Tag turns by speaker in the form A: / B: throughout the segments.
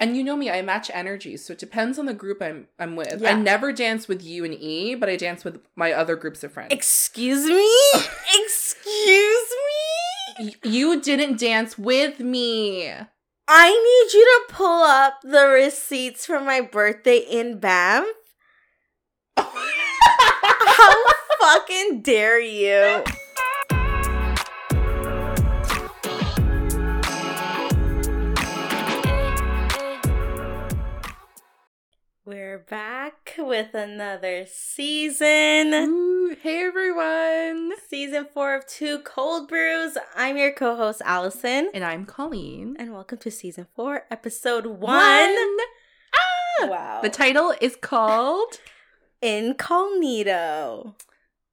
A: And you know me, I match energy, so it depends on the group I'm I'm with.
B: Yeah.
A: I never dance with you and E, but I dance with my other groups of friends.
B: Excuse me? Excuse me?
A: You didn't dance with me.
B: I need you to pull up the receipts for my birthday in Banff. How fucking dare you? We're back with another season.
A: Ooh, hey everyone.
B: Season four of Two Cold Brews. I'm your co host, Allison.
A: And I'm Colleen.
B: And welcome to season four, episode one.
A: One. Ah!
B: Wow.
A: The title is called
B: Incognito.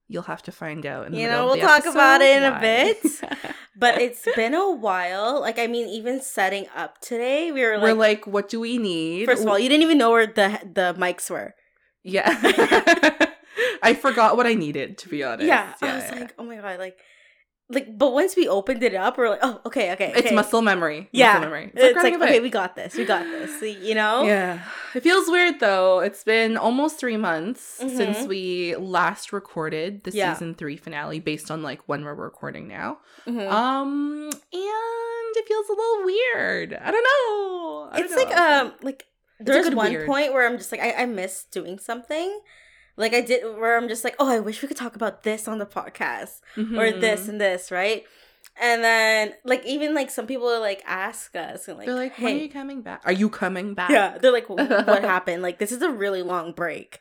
A: You'll have to find out in the
B: You know, we'll talk about it in a bit. But it's been a while. Like, I mean, even setting up today, we were like,
A: We're like, what do we need?
B: first of all, you didn't even know where the the mics were.
A: Yeah. I forgot what I needed, to be honest.
B: Yeah, I was like, oh my god, like, like. But once we opened it up, we're like, oh, okay, okay,
A: it's
B: okay.
A: muscle memory.
B: Yeah,
A: Muscle memory.
B: It's, like,
A: running a
B: okay, we got this, we got this. You know?
A: Yeah. It feels weird though. It's been almost three months since
B: Mhm.
A: we last recorded the
B: Yeah.
A: season three finale based on like when we're recording now.
B: Mhm.
A: Um and it feels a little weird. I don't know. I
B: it's
A: don't
B: like
A: know.
B: um, like there's one
A: weird.
B: point where I'm just like, I, I miss doing something. Like I did, where I'm just like, oh, I wish we could talk about this on the podcast. or
A: Mhm.
B: this and this, right? And then like even like some people like ask us and like
A: They're like, when are you coming back? Are you coming back?
B: yeah, they're like, what happened? Like this is a really long break.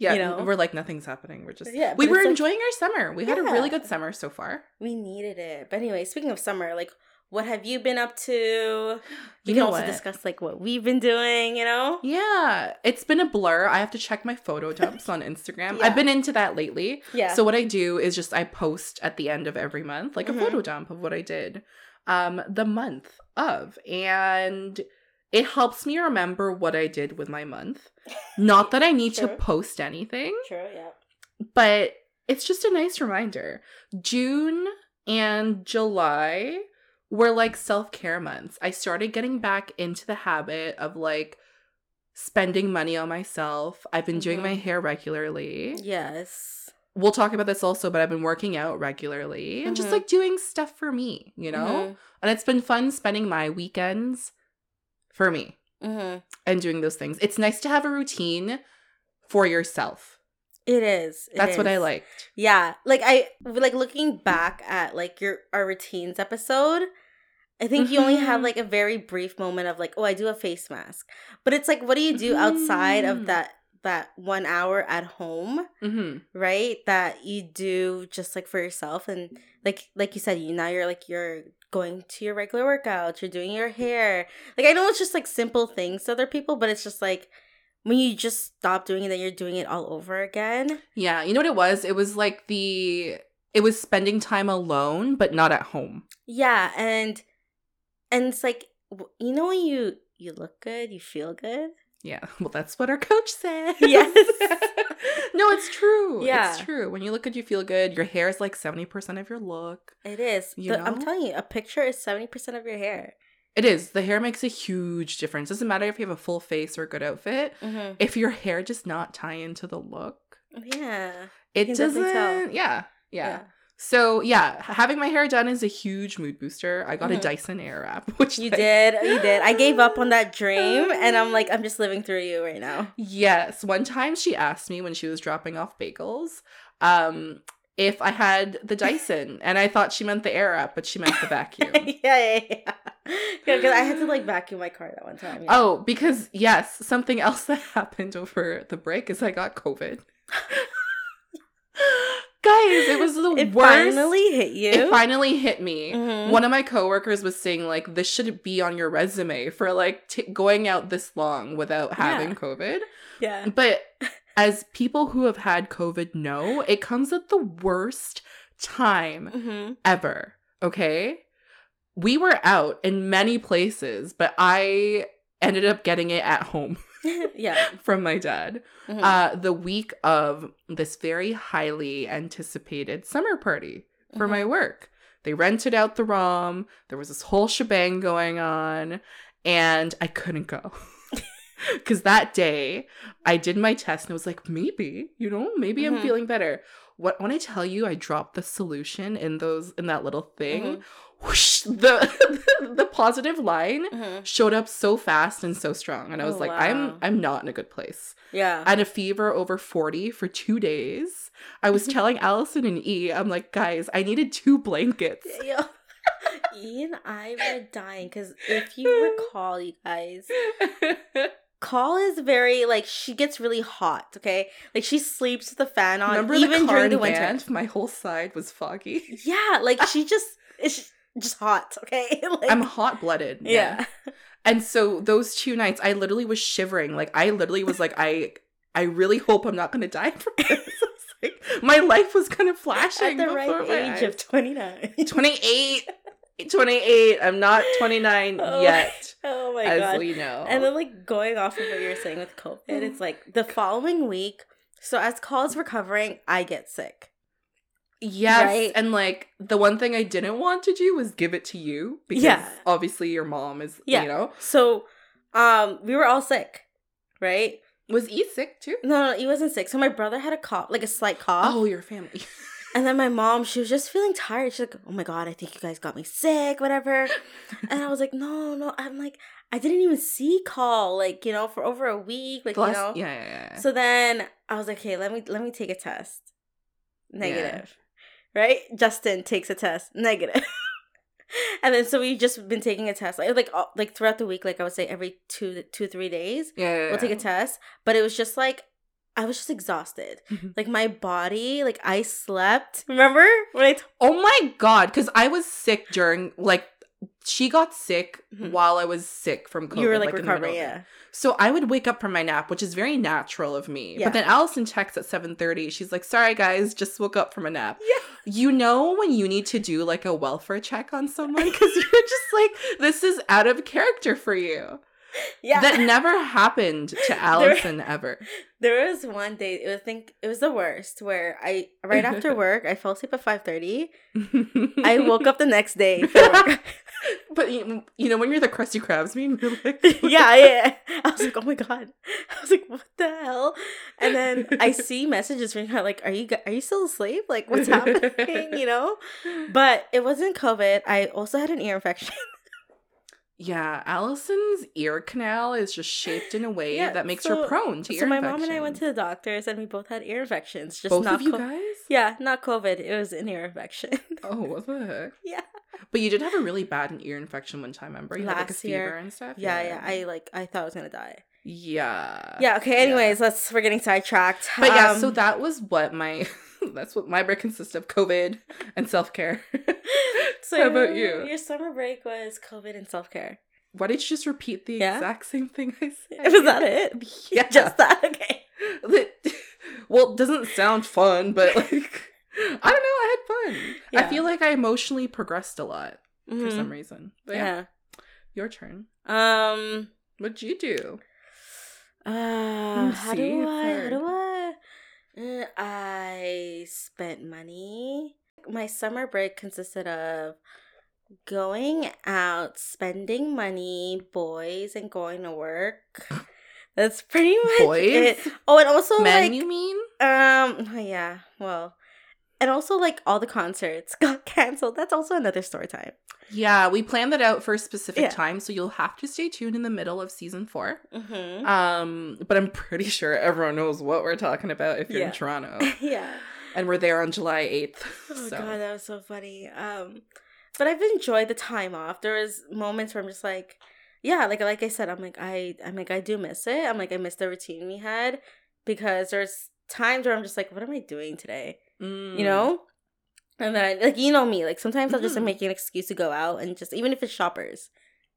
A: Yeah,
B: you know?
A: we're like nothing's happening. We're just
B: Yeah,
A: we were
B: it's like-
A: enjoying our summer. We had a really good summer so far.
B: We needed it. But anyway, speaking of summer, like what have you been up to? We
A: You
B: can
A: know
B: also
A: what?
B: discuss like what we've been doing. You know?
A: Yeah, it's been a blur. I have to check my photo dumps on Instagram.
B: Yeah.
A: I've been into that lately.
B: Yeah.
A: So what I do is just I post at the end of every month like
B: Mhm.
A: a photo dump of what I did um the month of and it helps me remember what I did with my month. Not that I need to post anything,
B: True. Yeah.
A: but it's just a nice reminder. June and July were like self-care months. I started getting back into the habit of like spending money on myself. I've been doing my
B: Mhm.
A: hair regularly
B: Yes.
A: we'll talk about this also, but I've been working out regularly and just
B: Mhm.
A: like doing stuff for me, you know? And it's been fun spending my weekends for me
B: Mm-hmm.
A: and doing those things. It's nice to have a routine for yourself.
B: It is. It
A: That's what I liked.
B: Yeah, like I like looking back at like your our routines episode. I think you only had
A: Mhm.
B: like a very brief moment of like, oh, I do a face mask, but it's like, what do you do outside of
A: Mhm.
B: that that one hour at home,
A: hmm
B: right? That you do just like for yourself, and like like you said, you now you're like you're going to your regular workouts, you're doing your hair. Like I know it's just like simple things to other people, but it's just like when you just stop doing it, then you're doing it all over again.
A: Yeah, you know what it was? It was like the it was spending time alone, but not at home.
B: Yeah, and and it's like you know when you you look good, you feel good.
A: Yeah, well, that's what our coach said.
B: Yes.
A: no, it's true.
B: Yeah.
A: It's true. When you look good, you feel good. Your hair is like 70% of your look.
B: It is.
A: You
B: The- I'm telling you, a picture is seventy percent of your hair.
A: It is. The hair makes a huge difference. Doesn't matter if you have a full face or a good outfit.
B: Mm-hmm.
A: If your hair does not tie into the look,
B: Yeah.
A: it doesn't.
B: tell.
A: Yeah, yeah. So yeah, having my hair done is a huge mood booster. I got
B: Mhm.
A: a Dyson Airwrap, which
B: You
A: like-
B: did. You did. I gave up on that dream, and I'm like, I'm just living through you right now.
A: Yes. One time she asked me when she was dropping off bagels, um, if I had the Dyson, and I thought she meant the Airwrap, but she meant the vacuum.
B: yeah, yeah, yeah. Yeah, because I had to like vacuum my car that one time. yeah.
A: Oh, because yes, something else that happened over the break is I got COVID. Guys, it was the
B: it
A: worst.
B: finally hit you.
A: It finally hit me.
B: Mhm.
A: One of my coworkers was saying like this should be on your resume for like t- going out this long without having
B: Yeah.
A: COVID.
B: yeah.
A: But as people who have had COVID know, it comes at the worst time
B: Mm-hmm.
A: ever. Okay? We were out in many places, but I ended up getting it at home
B: yeah.
A: from my dad
B: Mhm.
A: uh, the week of this very highly anticipated summer party for my
B: Mhm.
A: work. They rented out the ROM. There was this whole shebang going on. and I couldn't go. Because that day I did my test and it was like, maybe, you know, maybe I'm
B: Mhm.
A: feeling better. What when I tell you I dropped the solution in those in that little thing,
B: Mhm.
A: whoosh, the the positive line
B: Mhm.
A: showed up so fast and so strong. And I was
B: Oh,
A: like,
B: wow.
A: I'm I'm not in a good place.
B: Yeah.
A: I had a fever over 40 for two days. I was telling Allison and E, I'm like, guys, I needed two blankets.
B: Yo. E and I were dying because if you recall, you guys, Call is very like she gets really hot. Okay, like she sleeps with the fan on
A: Remember
B: even
A: the car
B: during
A: in
B: the winter.
A: Banff? My whole side was foggy.
B: Yeah, like she just is just hot. Okay, like,
A: I'm hot blooded.
B: yeah.
A: And so those two nights, I literally was shivering. Like I literally was like, I I really hope I'm not gonna die from this. Like, my life was kind of flashing
B: At the right age of twenty nine.
A: 28. 28. I'm not 29
B: Oh
A: yet,
B: oh my
A: as
B: god!
A: we know.
B: And then like going off of what you were saying with COVID, it's like the following week. So as Call's recovering, I get sick.
A: Yes,
B: Right?
A: and like the one thing I didn't want to do was give it to you because
B: Yeah.
A: obviously your mom is,
B: Yeah.
A: you know,
B: So, um, we were all sick, right?
A: was E sick too?
B: No, no, he wasn't sick. So my brother had a cough, like a slight cough.
A: Oh, your family.
B: And then my mom, she was just feeling tired. She's like, "Oh my god, I think you guys got me sick, whatever." and I was like, "No, no." I'm like, I didn't even see call like you know for over a week, like
A: The
B: you know.
A: yeah, yeah, yeah.
B: So then I was like, "Hey, let me let me take a test."
A: Yeah.
B: Negative, right? Justin takes a test, negative. and then so we've just been taking a test, like like all- like throughout the week, like I would say every two two three days,
A: yeah, yeah,
B: we'll take a test. But it was just like I was just exhausted.
A: Mhm.
B: Like my body, like I slept. Remember when I? T-
A: Oh my god, because I was sick during like she got sick
B: Mhm.
A: while I was sick from COVID.
B: you were like,
A: middle
B: recovering, yeah.
A: So I would wake up from my nap, which is very natural of me.
B: Yeah.
A: But then Allison texts at 7:30. She's like, "Sorry guys, just woke up from a nap."
B: Yeah.
A: You know when you need to do like a welfare check on someone cuz you're just like this is out of character for you.
B: Yeah.
A: That never happened to Allison ever.
B: there was one day. It was I think it was the worst where I right after work I fell asleep at five thirty. I woke up the next day.
A: But you, you know when you're the crusty crabs meme, you're like
B: yeah, yeah. I was like, oh my god. I was like, what the hell? And then I see messages from her like, are you are you still asleep? Like, what's happening? You know. But it wasn't COVID. I also had an ear infection.
A: Yeah, Allison's ear canal is just shaped in a way
B: Yeah,
A: that makes
B: so-
A: her prone to ear infections.
B: so my mom and I went to the doctors and we both had ear infections. Just
A: both
B: not
A: of you
B: co-
A: guys.
B: Yeah, not COVID. It was an ear infection.
A: Oh, what the heck?
B: yeah.
A: But you did have a really bad ear infection one time, remember? You had like a
B: Last
A: fever
B: year.
A: and stuff.
B: Yeah, yeah. I like I thought I was gonna die.
A: Yeah.
B: Yeah, okay, anyways, let's we're getting sidetracked.
A: But yeah, so
B: Um,
A: that was what my that's what my break consists of: COVID and self care.
B: so
A: How about you?
B: Your summer break was COVID and self care.
A: Why did you just repeat the
B: Yeah?
A: exact same thing I said?
B: Was that it?
A: Yeah.
B: Just that? Okay.
A: Well, it doesn't sound fun, but like I don't know, I had fun.
B: Yeah.
A: I feel like I emotionally progressed a lot for
B: Mhm.
A: some reason. But yeah,
B: yeah.
A: your turn.
B: Um
A: What'd you do?
B: Uh how do I how do I Uh, I spent money. My summer break consisted of going out, spending money, boys, and going to work. That's pretty much
A: Boys?
B: it. Oh, and also
A: Men,
B: like
A: you mean?
B: um oh, yeah, well, and also like all the concerts got canceled. That's also another story time.
A: Yeah, we planned that out for a specific
B: Yeah.
A: time, so you'll have to stay tuned in the middle of season four.
B: Mm-hmm.
A: Um, but I'm pretty sure everyone knows what we're talking about if you're
B: Yeah.
A: in Toronto.
B: yeah.
A: and we're there on July 8th.
B: Oh
A: so
B: god, that was so funny. Um, but I've enjoyed the time off. There was moments where I'm just like, yeah, like like I said, I'm like I I'm like I do miss it. I'm like I miss the routine we had because there's times where I'm just like, what am I doing today?
A: Mm.
B: You know. And then, like you know me, like sometimes I'll just like,
A: Mhm.
B: make an excuse to go out and just even if it's shoppers,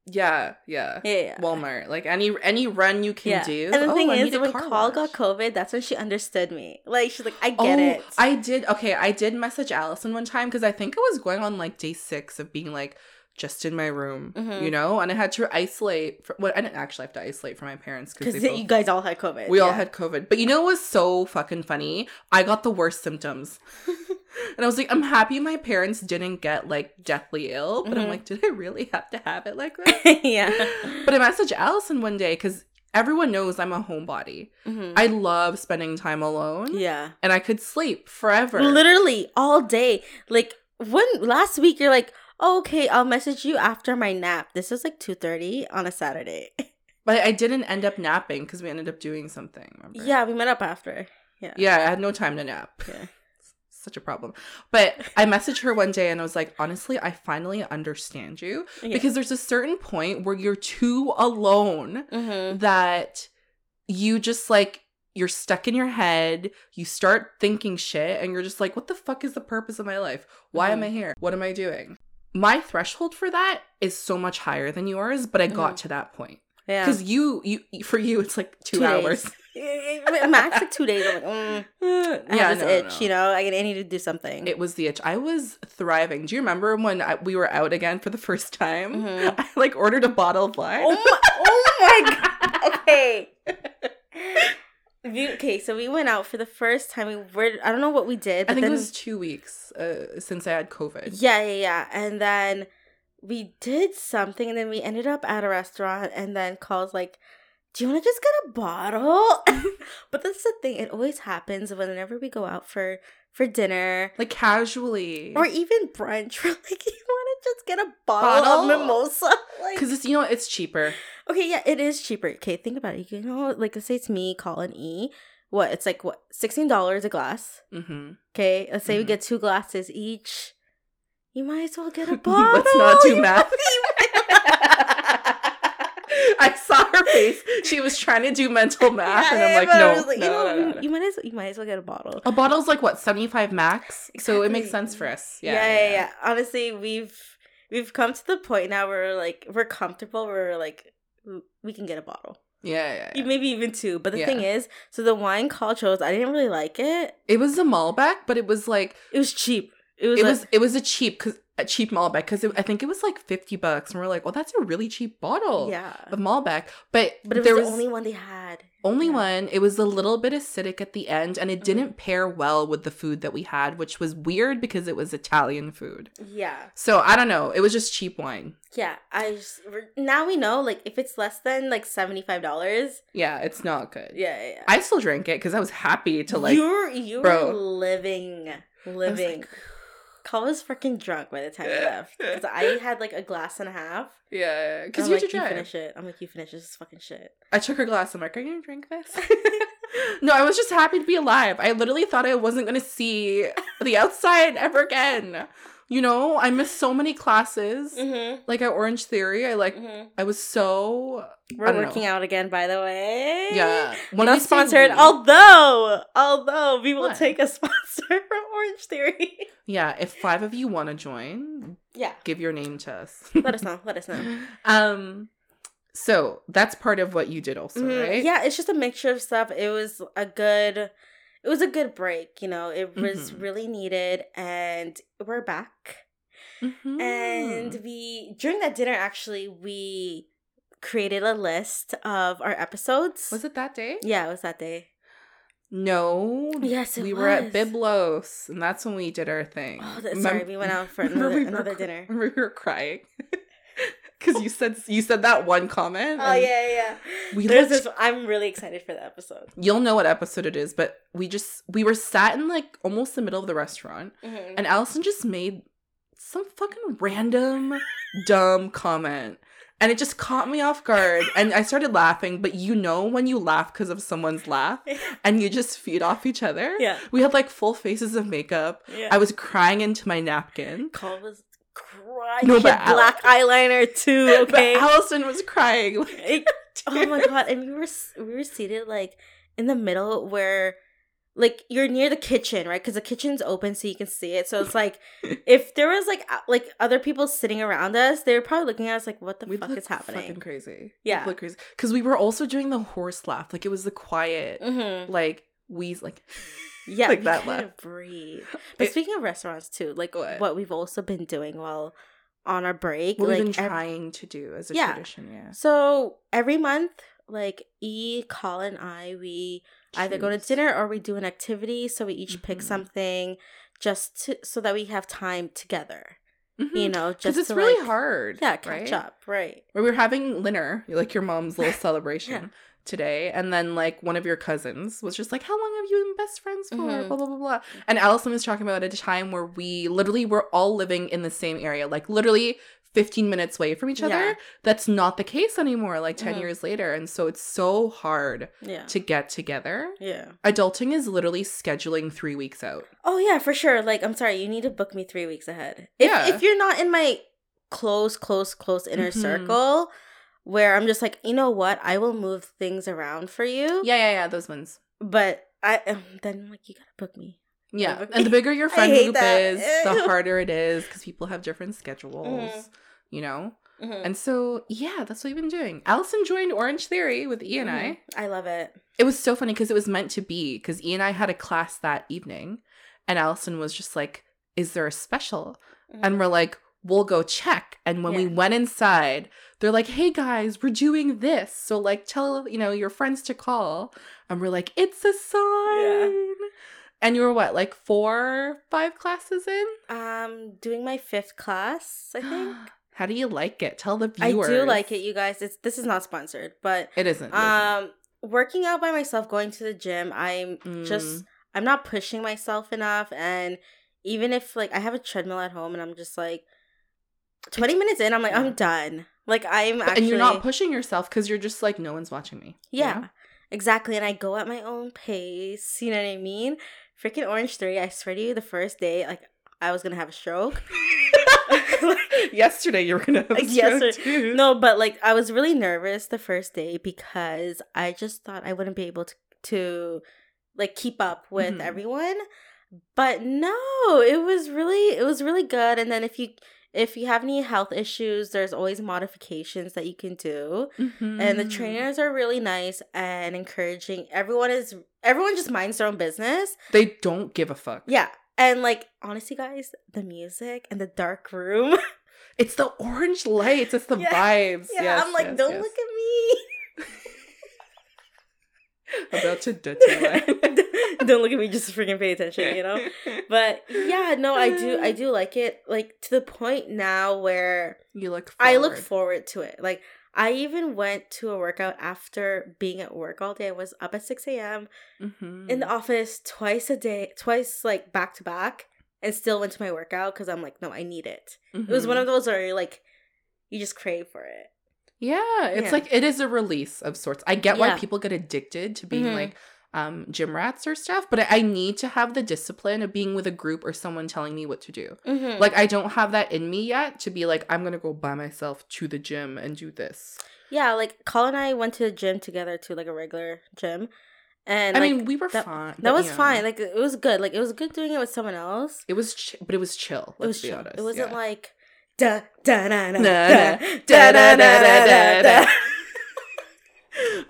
A: Yeah, yeah.
B: yeah, yeah.
A: Walmart, like any any run you can
B: yeah.
A: do.
B: And the
A: Oh,
B: thing
A: I
B: is, when
A: car
B: Call got. COVID, that's when she understood me. Like she's like, I get
A: oh,
B: it.
A: I did. Okay, I did message Allison one time because I think it was going on like day six of being like just in my room,
B: Mhm.
A: you know, and I had to isolate. For, well, I didn't actually have to isolate from my parents because
B: because you guys all had COVID.
A: we all had COVID. But you know what was so fucking funny? I got the worst symptoms. And I was like, I'm happy my parents didn't get like deathly ill, but I'm
B: Mhm.
A: like, did I really have to have it like that?
B: yeah.
A: but I messaged Allison one day because everyone knows I'm a homebody.
B: Mhm.
A: I love spending time alone,
B: yeah.
A: and I could sleep forever.
B: Literally all day. Like when last week you're like, oh, okay, I'll message you after my nap. This was like two thirty on a Saturday.
A: But I didn't end up napping because we ended up doing something. Remember?
B: yeah, we met up after. Yeah.
A: Yeah, I had no time to nap.
B: Yeah.
A: Such a problem. But I messaged her one day and I was like, honestly, I finally understand you
B: Yeah.
A: because there's a certain point where you're too alone
B: Mhm.
A: that you just like you're stuck in your head, you start thinking shit and you're just like, what the fuck is the purpose of my life? Why am
B: Mhm.
A: I here? What am I doing? My threshold for that is so much higher than yours, but I got
B: Mhm.
A: to that point.
B: Yeah.
A: Because you you for you it's like two,
B: Two
A: hours.
B: Max like two days. I'm like, mm, I
A: yeah,
B: have this
A: no,
B: itch,
A: no.
B: you know. I, I need to do something.
A: It was the itch. I was thriving. Do you remember when I, we were out again for the first time?
B: Mhm.
A: I like ordered a bottle of wine.
B: oh my! Oh my god! Okay. We, okay, so we went out for the first time. We were I don't know what we did, but
A: I think
B: then
A: it was two weeks uh, since I had COVID.
B: yeah, yeah, yeah, and then we did something, and then we ended up at a restaurant, and then calls like, "Do you want to just get a bottle?" but that's the thing; it always happens whenever we go out for for dinner
A: Like casually.
B: or even brunch. We're like, "You want to just get a bottle,
A: Bottle?
B: of mimosa?" Like,
A: Because it's, you know, it's cheaper.
B: Okay, yeah, it is cheaper. Okay, think about it. You know, like let's say it's me, Colin E. What? It's like what? Sixteen dollars a glass.
A: Mm-hmm.
B: Okay, let's say we
A: Mhm.
B: get two glasses each. You might as well get a bottle.
A: Let's not do math. I saw her face. She was trying to do mental math, and I'm like, no,
B: like,
A: no,
B: you know,
A: no, no,
B: you might as you might as well get a bottle.
A: A bottle's like what, 75 max? So it makes sense for us.
B: Yeah yeah, yeah, Honestly, we've we've come to the point now where like we're comfortable. We're like we can get a bottle,
A: Yeah, yeah, yeah.
B: maybe even two. But the
A: Yeah.
B: thing is, so the wine call chose. I didn't really like it.
A: It was a Malbec, but it was like
B: It was cheap. It was.
A: it
B: like-
A: was it was a cheap cause a cheap Malbec because I think it was like fifty bucks, and we're like, well, that's a really cheap bottle
B: yeah.
A: of Malbec. But
B: But it was
A: there
B: the
A: was
B: only one they had.
A: only
B: Yeah.
A: one. It was a little bit acidic at the end, and it
B: Mhm.
A: didn't pair well with the food that we had, which was weird because it was Italian food.
B: Yeah.
A: So I don't know. It was just cheap wine.
B: Yeah. I just now we know like if it's less than like seventy five dollars.
A: Yeah, it's not good.
B: Yeah, yeah.
A: I still drank it because I was happy to like.
B: you're you
A: bro.
B: were living, living.
A: like,
B: Cole was freaking drunk by the time we left because I had like a glass and a half.
A: yeah, because you
B: like,
A: to
B: you finish it. I'm like, you finish this fucking shit.
A: I took her glass. I'm like, are you gonna drink this? no, I was just happy to be alive. I literally thought I wasn't gonna see the outside ever again. You know, I missed so many classes.
B: Mm-hmm.
A: Like at Orange Theory, I like
B: mm-hmm.
A: I was so
B: We're working
A: know.
B: out again, by the way.
A: yeah. When
B: Not sponsored,
A: we-
B: although although we will
A: What?
B: take a sponsor from Orange Theory.
A: yeah. If five of you want to join,
B: yeah,
A: give your name to us.
B: let us know. Let us know.
A: um. So that's part of what you did, also,
B: Mhm.
A: right?
B: Yeah, it's just a mixture of stuff. It was a good it was a good break, you know. It was
A: Mhm.
B: really needed and we're back.
A: Mhm.
B: And we during that dinner actually we created a list of our episodes.
A: was it that day?
B: Yeah, it was that day.
A: No.
B: Yes, it
A: we were at. Byblos, and that's when we did our thing.
B: Oh, that, sorry, we went out for another,
A: we
B: another
A: cr-
B: dinner.
A: We were crying because you said you said that one comment.
B: Oh yeah, yeah.
A: We
B: There's
A: looked-
B: this. I'm really excited for the episode.
A: You'll know what episode it is, but we just we were sat in like almost the middle of the restaurant,
B: Mhm.
A: and Allison just made some fucking random dumb comment. And it just caught me off guard. And I started laughing, but you know when you laugh because of someone's laugh and you just feed off each other?
B: yeah,
A: We had like full faces of makeup.
B: yeah.
A: I was crying into my napkin.
B: Cole was crying.
A: No, but Al-
B: black eyeliner too. Okay.
A: But Allison was crying. like,
B: oh my god! And we were we were seated like in the middle where. Like you're near the kitchen, right? Because the kitchen's open, so you can see it. So it's like, if there was like like other people sitting around us, they were probably looking at us like, "What the
A: We
B: fuck is happening?"
A: Fucking crazy.
B: Yeah.
A: We looked crazy. Because we were also doing the horse laugh. Like it was the quiet,
B: Mm-hmm.
A: like wheeze, like
B: Yeah,
A: Like
B: we
A: that laugh.
B: breathe. But
A: It-
B: speaking of restaurants too, like
A: What?
B: what, we've also been doing while on our break,
A: what
B: like
A: we've been
B: ev-
A: trying to do as a
B: Yeah.
A: tradition. Yeah.
B: so every month, like E, Colin, and I, we either go to dinner or we do an activity. So we each pick
A: Mhm.
B: something just to so that we have time together.
A: Mhm.
B: You know,
A: because
B: just
A: it's
B: to,
A: really
B: like,
A: hard.
B: Yeah, catch
A: right?
B: up. Right.
A: where We were having dinner, like your mom's little celebration today, and then like one of your cousins was just like, "How long have you been best friends for?"
B: Mhm.
A: Blah blah blah blah. And Allison was talking about a time where we literally were all living in the same area, like literally. 15 minutes away from each other.
B: Yeah.
A: That's not the case anymore, like 10
B: Mhm.
A: years later. And so it's so hard
B: Yeah.
A: to get together.
B: Yeah.
A: Adulting is literally scheduling three weeks out.
B: Oh yeah, for sure. Like, I'm sorry, you need to book me three weeks ahead. If
A: Yeah.
B: if you're not in my close, close, close inner
A: Mhm.
B: circle, where I'm just like, you know what, I will move things around for you.
A: Yeah, yeah, yeah, those ones.
B: But I um, then like you gotta book me.
A: Yeah.
B: book
A: And the bigger your friend group
B: that.
A: is, the harder it is because people have different schedules,
B: Mhm.
A: you know?
B: Mhm.
A: And so, yeah, that's what we've been doing. Allison joined Orange Theory with E and I.
B: Mhm. I love it.
A: It was so funny because it was meant to be because E and I had a class that evening, and Allison was just like, "Is there a special?" And we're like, "We'll go check." And when we went inside, they're like, "Hey guys, we're doing this, so like, tell you know your friends to call." And we're like, "It's a sign." And you were what, like four, five classes in?
B: um doing my fifth class, I think.
A: How do you like it? Tell the viewers.
B: I do like it, you guys. It's this is not sponsored, but
A: It isn't.
B: um working out by myself, going to the gym, I'm just
A: Mm.
B: I'm not pushing myself enough and even if like I have a treadmill at home and I'm just like 20 minutes in, I'm like. I'm done. Like I'm actually
A: and you're not pushing yourself because you're just like, no one's watching me.
B: Yeah.
A: know?
B: Exactly. And I go at my own pace. You know what I mean? Freaking Orange Theory, I swear to you, the first day, like I was gonna have a stroke.
A: Yesterday you were gonna have a
B: Like,
A: stroke
B: yesterday-
A: too.
B: No, but like I was really nervous the first day because I just thought I wouldn't be able to to like keep up with
A: Mhm.
B: everyone. But no, it was really it was really good. And then if you if you have any health issues, there's always modifications that you can do. And the
A: Mhm.
B: trainers are really nice and encouraging. Everyone is everyone just minds their own business.
A: they don't give a fuck.
B: Yeah. And like honestly guys, the music and the dark room.
A: It's the orange lights. It's the
B: Yeah.
A: vibes.
B: yeah,
A: Yes,
B: I'm like,
A: yes,
B: don't
A: yes.
B: look at me.
A: About to dirty.
B: Don't look at me, just freaking pay attention, you know? But yeah, no, I do I do like it. Like to the point now where
A: you look.
B: I look
A: forward.
B: forward to it. Like I even went to a workout after being at work all day. I was up at 6 a.m.
A: Mhm.
B: in the office twice a day, twice like back to back, and still went to my workout because I'm like, no, I need it. It was one
A: Mhm.
B: of those where you're like, you just crave for it.
A: Yeah, it's
B: Yeah.
A: like it is a release of sorts. I get why people get addicted to being
B: Mhm.
A: like um gym rats or stuff, but I need to have the discipline of being with a group or someone telling me what to do.
B: Mm-hmm.
A: Like I don't have that in me yet to be like I'm going to go by myself to the gym and do this.
B: Yeah, like Colin and I went to the gym together to like a regular gym, and
A: I
B: like,
A: mean, we were
B: that-
A: fine.
B: that was
A: know,
B: fine. Like it was good. Like it was good doing it with someone else.
A: It was ch- but it was chill. Let's
B: it was
A: be
B: chill.
A: honest.
B: It wasn't
A: yeah.
B: like da da da da da da da da da.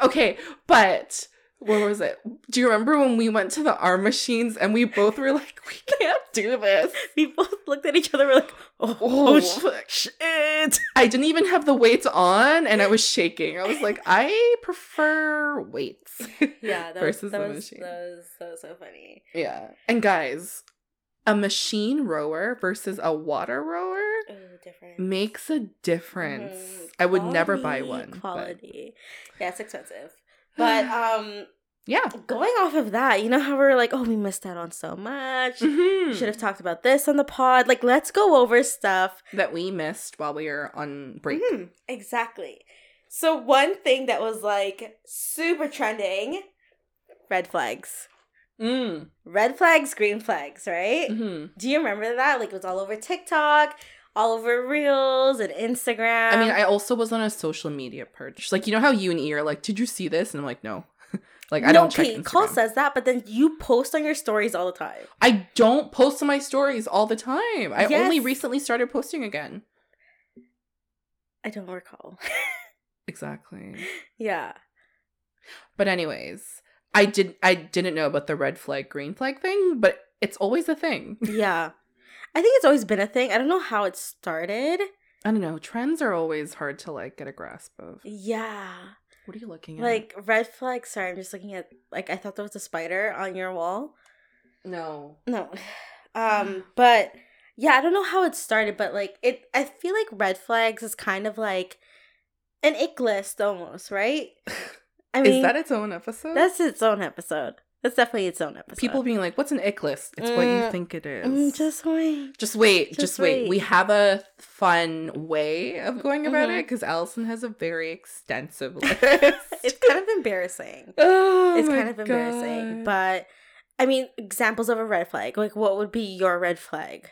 A: Okay, but where was it? Do you remember when we went to the arm machines and we both were like, we can't do this?
B: We both looked at each other. We're like, oh,
A: Oh,
B: oh sh- shit.
A: I didn't even have the weights on and I was shaking. I was like, I prefer weights.
B: Yeah, that
A: versus
B: was, that
A: the
B: was,
A: machine.
B: that was that was so funny.
A: Yeah. And guys, a machine rower versus a water rower
B: Oh, different.
A: makes a difference.
B: Mhm.
A: I would never buy
B: Quality,
A: one. but-
B: Quality. Yeah, it's expensive. But um
A: yeah.
B: going off of that, you know how we are like, oh, we missed out on so much.
A: Mhm.
B: Should have talked about this on the pod. Like, let's go over stuff.
A: that we missed while we were on break.
B: Mhm, exactly. So one thing that was like super trending, red flags.
A: Mm.
B: Red flags, green flags, right?
A: hmm
B: Do you remember that? Like it was all over TikTok, all over Reels and Instagram.
A: I mean, I also was on a social media purge. Like, you know how you and E are like, did you see this? And I'm like, no. like, I
B: no,
A: don't check
B: Kate, Cole says that, but then you post on your stories all the time.
A: I don't post on my stories all the time. I only recently started posting again.
B: I don't recall.
A: Exactly.
B: yeah.
A: But anyways, I didn't I didn't know about the red flag, green flag thing, but it's always a thing.
B: Yeah. I think it's always been a thing. I don't know how it started.
A: I don't know. Trends are always hard to like get a grasp of.
B: Yeah.
A: What are you looking at?
B: Like red flag. Sorry, I'm just looking at like I thought there was a spider on your wall.
A: no.
B: No. Um, but yeah, I don't know how it started, but like it, I feel like red flags is kind of like an ick list almost, right? I mean,
A: Is that its own episode?
B: that's its own episode. That's definitely its own episode.
A: People being like, "What's an ick list?" It's what you
B: Mm,
A: think it is.
B: Mm, just wait.
A: Just wait, just,
B: Just
A: wait.
B: wait.
A: We have a fun way of going about
B: Mhm.
A: it because Allison has a very extensive list.
B: it's kind of embarrassing.
A: oh
B: it's kind of embarrassing,
A: God.
B: but I mean, examples of a red flag. Like, what would be your red flag?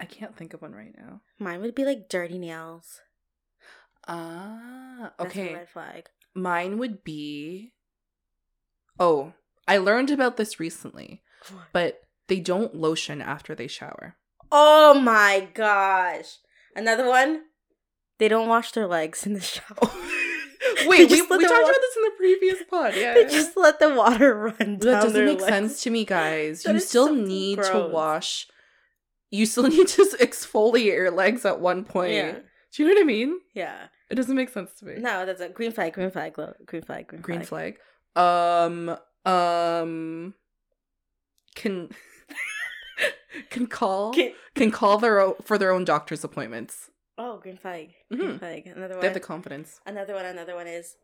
A: I can't think of one right now.
B: Mine would be like dirty nails.
A: Ah,
B: That's a
A: okay.
B: red flag.
A: Mine would be. Oh, I learned about this recently, but they don't lotion after they shower.
B: Oh my gosh! Another one. They don't wash their legs in the shower.
A: Wait, we, we talked
B: wa-
A: about this in the previous pod. Yeah,
B: they just let the water run down
A: that doesn't make
B: legs.
A: sense to me, guys.
B: That
A: you still
B: so
A: need to wash. You still need to exfoliate your legs at one point.
B: Yeah,
A: Do you know what I mean?
B: yeah.
A: It doesn't make sense to me.
B: No, that's a green flag. Green flag. Green flag. Green, flag.
A: Green
B: flag.
A: Um. Um. Can can call
B: Okay.
A: can call their own, for their own doctor's appointments.
B: Oh, green flag. Green
A: Mhm.
B: flag. Another one.
A: They have the confidence.
B: Another one. Another one is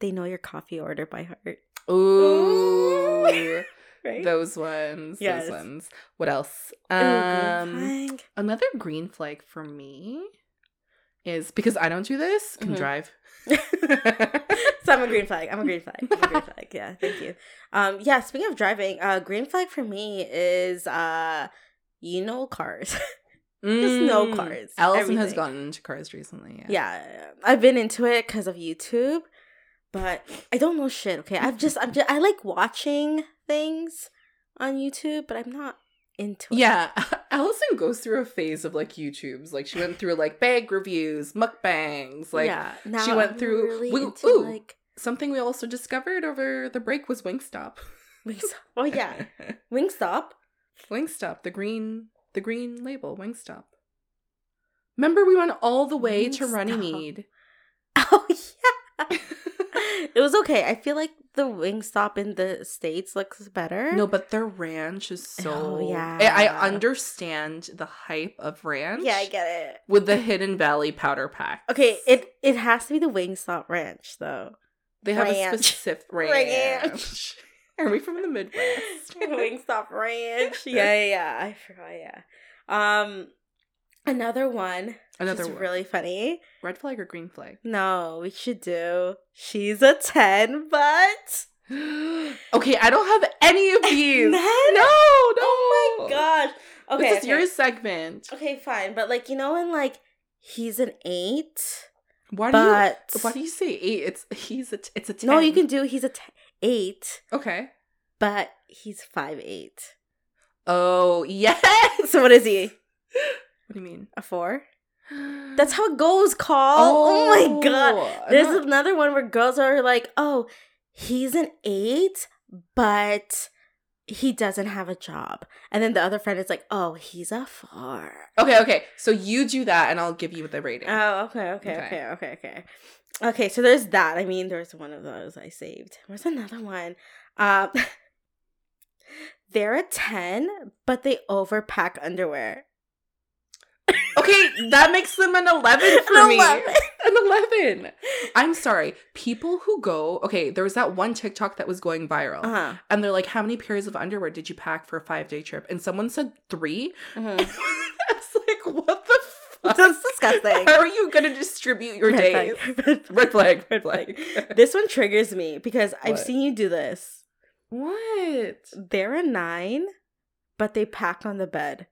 B: they know your coffee order by heart.
A: Ooh,
B: Right.
A: those ones.
B: Yes.
A: Those ones. What else?
B: Ooh,
A: Um.
B: green flag.
A: Another green flag for me is because I don't do this, can
B: Mhm.
A: drive.
B: so I'm a green flag. I'm a green flag. I'm a green flag. Yeah, thank you. Um, yeah. Speaking of driving, uh, green flag for me is uh, you know, cars. Just no
A: Mm.
B: cars,
A: Allison has gotten into cars recently. Yeah.
B: yeah, I've been into it because of YouTube, but I don't know shit. Okay, I've just I'm just I like watching things on YouTube, but I'm not into it.
A: Yeah, Allison goes through a phase of like YouTube's. Like she went through like bag reviews, mukbangs. Like
B: yeah. Now
A: she went
B: I'm
A: through-
B: really
A: we-
B: into
A: ooh.
B: like
A: something we also discovered over the break was Wingstop.
B: Wingstop. Oh yeah, Wingstop.
A: Wingstop, the green, the green label, Wingstop. Remember, we went all the way to Runnymede.
B: Oh yeah. It was okay. I feel like the Wingstop in the states looks better.
A: No, but their ranch is so.
B: Oh, yeah.
A: I, I understand the hype of ranch.
B: Yeah, I get it.
A: With the Hidden Valley powder pack.
B: Okay, it it has to be the Wingstop Ranch though.
A: They have a specific
B: Ranch.
A: ranch. Are we from the Midwest?
B: Wingstop Ranch. Yeah, yeah, yeah. I forgot. Yeah. Um, another one.
A: Another one.
B: really funny.
A: Red flag or green flag?
B: No, we should do. She's a ten, but
A: okay, I don't have any of these.
B: None?
A: No, no.
B: oh my gosh. Okay,
A: this is
B: okay.
A: your segment.
B: Okay, fine, but like you know, when like he's an eight,
A: Why do
B: but
A: you? Why do you say eight? It's he's a. T- it's a ten.
B: no, you can do. He's a t- eight,
A: Okay.
B: but he's five eight.
A: Oh yes.
B: So what is he?
A: What do you mean?
B: A four? That's how it goes, Call. Oh, my god.
A: I'm
B: There's
A: not-
B: another one where girls are like, "Oh, he's an eight, but he doesn't have a job," and then the other friend is like, "Oh, he's a four.
A: Okay, okay. So you do that, and I'll give you the rating.
B: Oh, okay, okay,
A: Okay.
B: okay, okay, okay. Okay, so there's that. I mean, there's one of those I saved. There's another one. Um, they're a ten, but they overpack underwear.
A: Okay, that makes them an eleven for
B: An
A: me.
B: 11.
A: An eleven. I'm sorry. People who go okay, there was that one TikTok that was going viral.
B: Uh huh.
A: And they're like, How many pairs of underwear did you pack for a five day trip? And someone said 3
B: Mhm.
A: it's like, what the fuck?
B: That's disgusting.
A: How are you gonna distribute your
B: Red
A: days?
B: flag. Red
A: flag.
B: Red
A: Red flag.
B: This one triggers me because I've seen you do this.
A: what?
B: They're a nine, but they pack on the bed.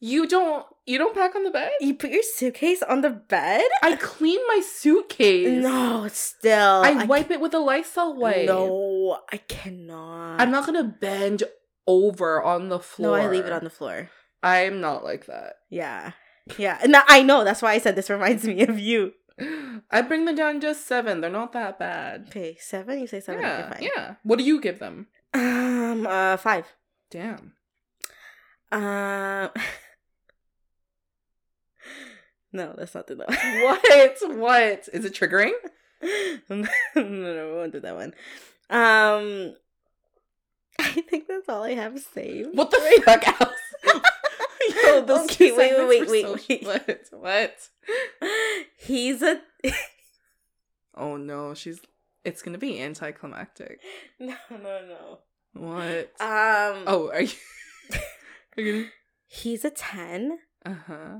A: You don't you don't pack on the bed?
B: You put your suitcase on the bed?
A: I clean my suitcase.
B: No, still.
A: I wipe it with a Lysol wipe.
B: No, I cannot.
A: I'm not gonna bend over on the floor.
B: No, I leave it on the floor.
A: I'm not like that.
B: Yeah. Yeah. And I know. That's why I said this reminds me of you.
A: I bring them down just seven. They're not that bad.
B: Okay, seven? You say seven?
A: yeah,
B: okay,
A: yeah. What do you give them?
B: Um, uh, five.
A: Damn.
B: Um, no, that's not the that one.
A: What? what? Is it triggering?
B: no, no, we won't do that one. Um, I think that's all I have saved.
A: What the fuck else? Yo, those
B: Okay, wait, wait, wait,
A: so-
B: wait.
A: What? What?
B: He's a
A: Oh no, she's. It's gonna be anticlimactic.
B: no, no, no.
A: What?
B: Um,
A: oh, are you? are you
B: he's a ten.
A: Uh huh.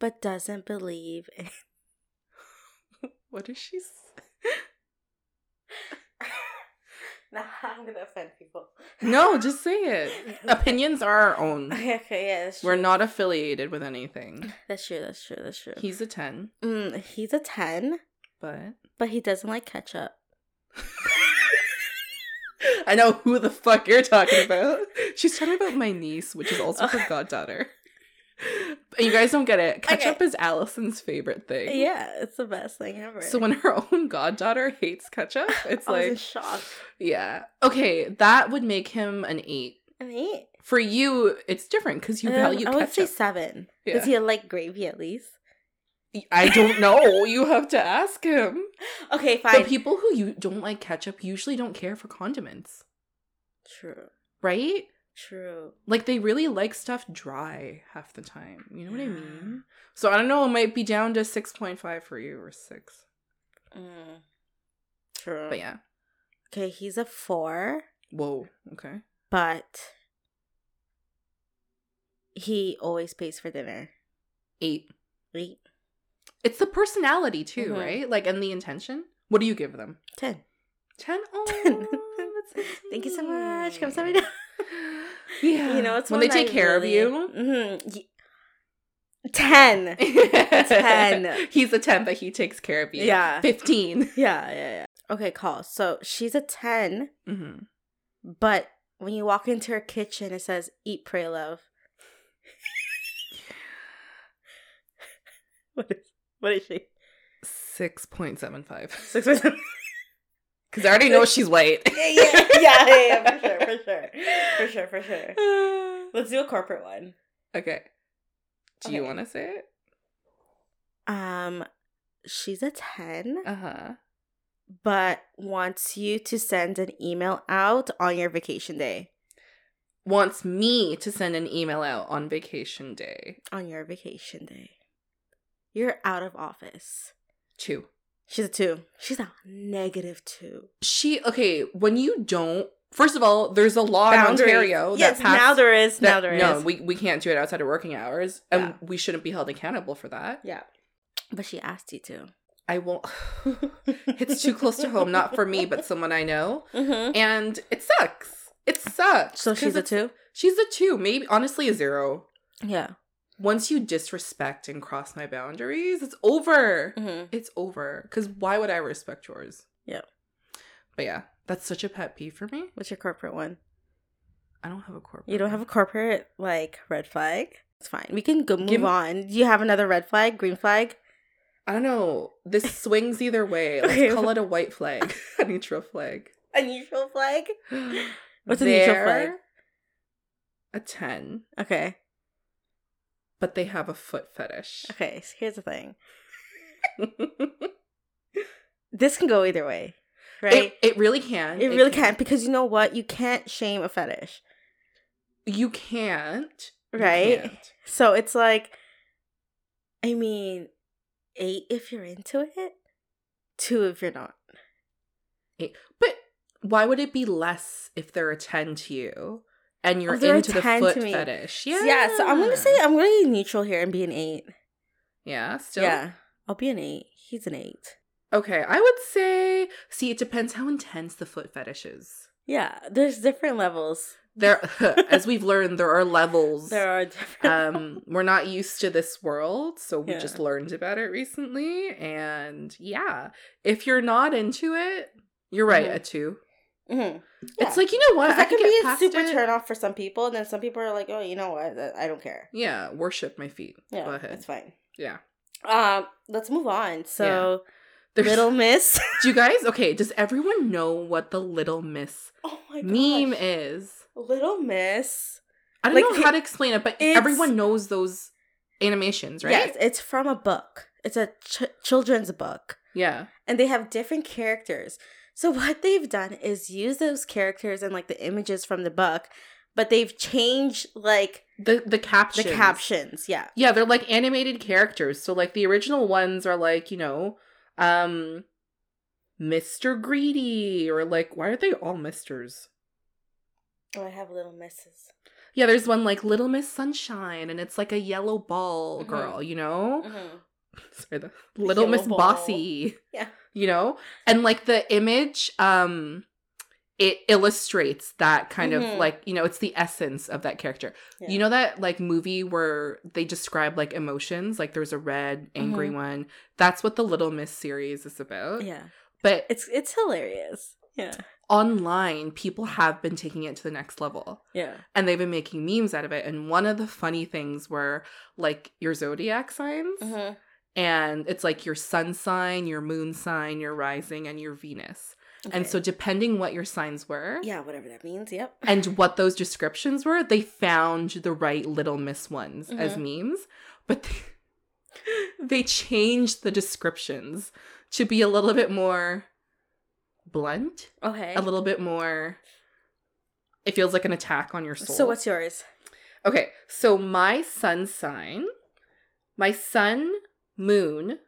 B: But doesn't believe. In-
A: What is she? s-
B: nah, I'm gonna offend people.
A: No, just say it. Opinions are our own.
B: Okay, okay, yeah, that's true.
A: We're not affiliated with anything.
B: That's true. That's true. That's true.
A: He's a ten,
B: Mm, he's a ten,
A: but
B: but he doesn't like ketchup.
A: I know who the fuck you're talking about. She's talking about my niece, which is also her goddaughter. You guys don't get it. Ketchup
B: Okay.
A: is Allison's favorite thing.
B: Yeah, it's the best thing ever.
A: So when her own goddaughter hates ketchup, it's
B: I was
A: like,
B: shock.
A: yeah. Okay, that would make him an eight.
B: An eight.
A: For you, it's different because you
B: Um,
A: value
B: I would say
A: ketchup.
B: seven.
A: Yeah.
B: Does he like gravy at least?
A: I don't know. You have to ask him.
B: Okay, fine.
A: The people who you don't like ketchup usually don't care for condiments,
B: True.
A: right?
B: True.
A: Like they really like stuff dry half the time. You know what I mean? So I don't know. It might be down to six point five for you or six.
B: Mm. True.
A: But yeah.
B: Okay, he's a four,
A: Whoa. Okay.
B: but he always pays for dinner.
A: Eight.
B: Eight.
A: It's the personality too,
B: Mhm.
A: right? Like and the intention. What do you give them?
B: Ten.
A: Ten. Oh,
B: Ten. Thank you so much. Come down.
A: Yeah.
B: You know, it's
A: when they take
B: I
A: care
B: really,
A: of you.
B: Mm-hmm. 10. 10.
A: He's a 10, but he takes care of you.
B: Yeah.
A: 15.
B: Yeah, yeah, yeah. Okay, call. So she's a 10,
A: mm-hmm.
B: but when you walk into her kitchen, it says, Eat, pray, love. what, is, what is she? 6.75. 6.75.
A: Because I already know she's white.
B: yeah, yeah, yeah, yeah, yeah, for sure, for sure. For sure, for sure. Let's do a corporate one.
A: okay. Do you want to say it?
B: Um, she's a 10,
A: Uh huh.
B: but wants you to send an email out on your vacation day.
A: Wants me to send an email out on vacation day.
B: On your vacation day. You're out of office.
A: Two.
B: She's a two. She's a negative two.
A: She okay. When you don't, first of all, there's a law in Ontario
B: Yes,
A: that passed.
B: now there is.
A: that-
B: now there is.
A: no, we we can't do it outside of working hours, and
B: Yeah.
A: we shouldn't be held accountable for that.
B: yeah. But she asked you to.
A: I won't. it's too close to home, not for me, but someone I know,
B: Mm-hmm.
A: and it sucks. It sucks.
B: So she's a two?
A: She's a two, maybe honestly a zero.
B: Yeah.
A: Once you disrespect and cross my boundaries, it's over.
B: Mm-hmm.
A: It's over. Because why would I respect yours?
B: Yeah.
A: But yeah, that's such a pet peeve for me.
B: What's your corporate one?
A: I don't have a corporate.
B: You don't have a corporate, like, red flag? It's fine. We can go move
A: Give-
B: on. Do you have another red flag? Green flag?
A: I don't know. This swings either way. Let's
B: Okay.
A: call it a white flag, a neutral flag.
B: A neutral flag? What's a neutral flag?
A: A ten,
B: Okay.
A: But they have a foot fetish.
B: Okay. So here's the thing. This can go either way, right?
A: It, it really can.
B: It, really can't because you know what? You can't shame a fetish.
A: You can't. You
B: Right?
A: can't.
B: So it's like, I mean, eight if you're into it, two if you're not. Eight.
A: But why would it be less if they're a 10 to you and you're
B: Oh,
A: into the foot fetish?
B: Yeah.
A: Yeah.
B: so I'm gonna say I'm gonna be neutral here and be an eight.
A: Yeah, still.
B: Yeah, I'll be an eight. He's an eight.
A: Okay, I would say, see, it depends how intense the foot fetish is.
B: Yeah, there's different levels.
A: There, as we've learned, there are levels.
B: There are different.
A: um, we're not used to this world, so we
B: Yeah.
A: just learned about it recently. And yeah, if you're not into it, you're right,
B: Mhm.
A: a two.
B: Mhm.
A: It's like you know what? I
B: that
A: could
B: can be a super
A: it.
B: turn off for some people, and then some people are like, "Oh, you know what? I don't care."
A: Yeah, worship my feet.
B: Yeah,
A: Go ahead.
B: it's fine.
A: Yeah.
B: Um, let's move on. So,
A: There's-
B: Little Miss.
A: Do you guys okay? Does everyone know what the Little Miss
B: oh my
A: meme is?
B: Little Miss.
A: I don't
B: Like,
A: know how to explain it, but everyone knows those animations, right?
B: Yes, it's from a book. It's a ch- children's book.
A: Yeah.
B: and they have different characters. So what they've done is use those characters and like the images from the book, but they've changed like
A: The the captions.
B: the captions. Yeah.
A: Yeah, they're like animated characters. So like the original ones are like, you know, um Mr. Greedy or like why are they all misters?
B: Oh, I have little misses.
A: Yeah, there's one like Little Miss Sunshine and it's like a yellow ball
B: Mhm.
A: girl, you know?
B: Mm-hmm.
A: Sorry, the Little
B: Yellow
A: Miss
B: ball.
A: Bossy.
B: Yeah.
A: You know? And like the image um it illustrates that kind
B: Mhm.
A: of like, you know, it's the essence of that character.
B: Yeah.
A: You know that like movie where they describe like emotions, like there's a red, angry
B: Mhm.
A: one. That's what the Little Miss series is about.
B: Yeah.
A: But
B: It's it's hilarious. Yeah.
A: online, people have been taking it to the next level.
B: Yeah.
A: And they've been making memes out of it. And one of the funny things were like your zodiac signs.
B: Mm-hmm.
A: And it's like your sun sign, your moon sign, your rising, and your Venus. And so depending what your signs were,
B: yeah, whatever that means. Yep.
A: and what those descriptions were, they found the right Little Miss ones as
B: Mm-hmm.
A: memes, but they, they changed the descriptions to be a little bit more blunt,
B: Okay.
A: a little bit more. It feels like an attack on your soul.
B: So what's yours?
A: okay? So my sun sign, my sun, moon,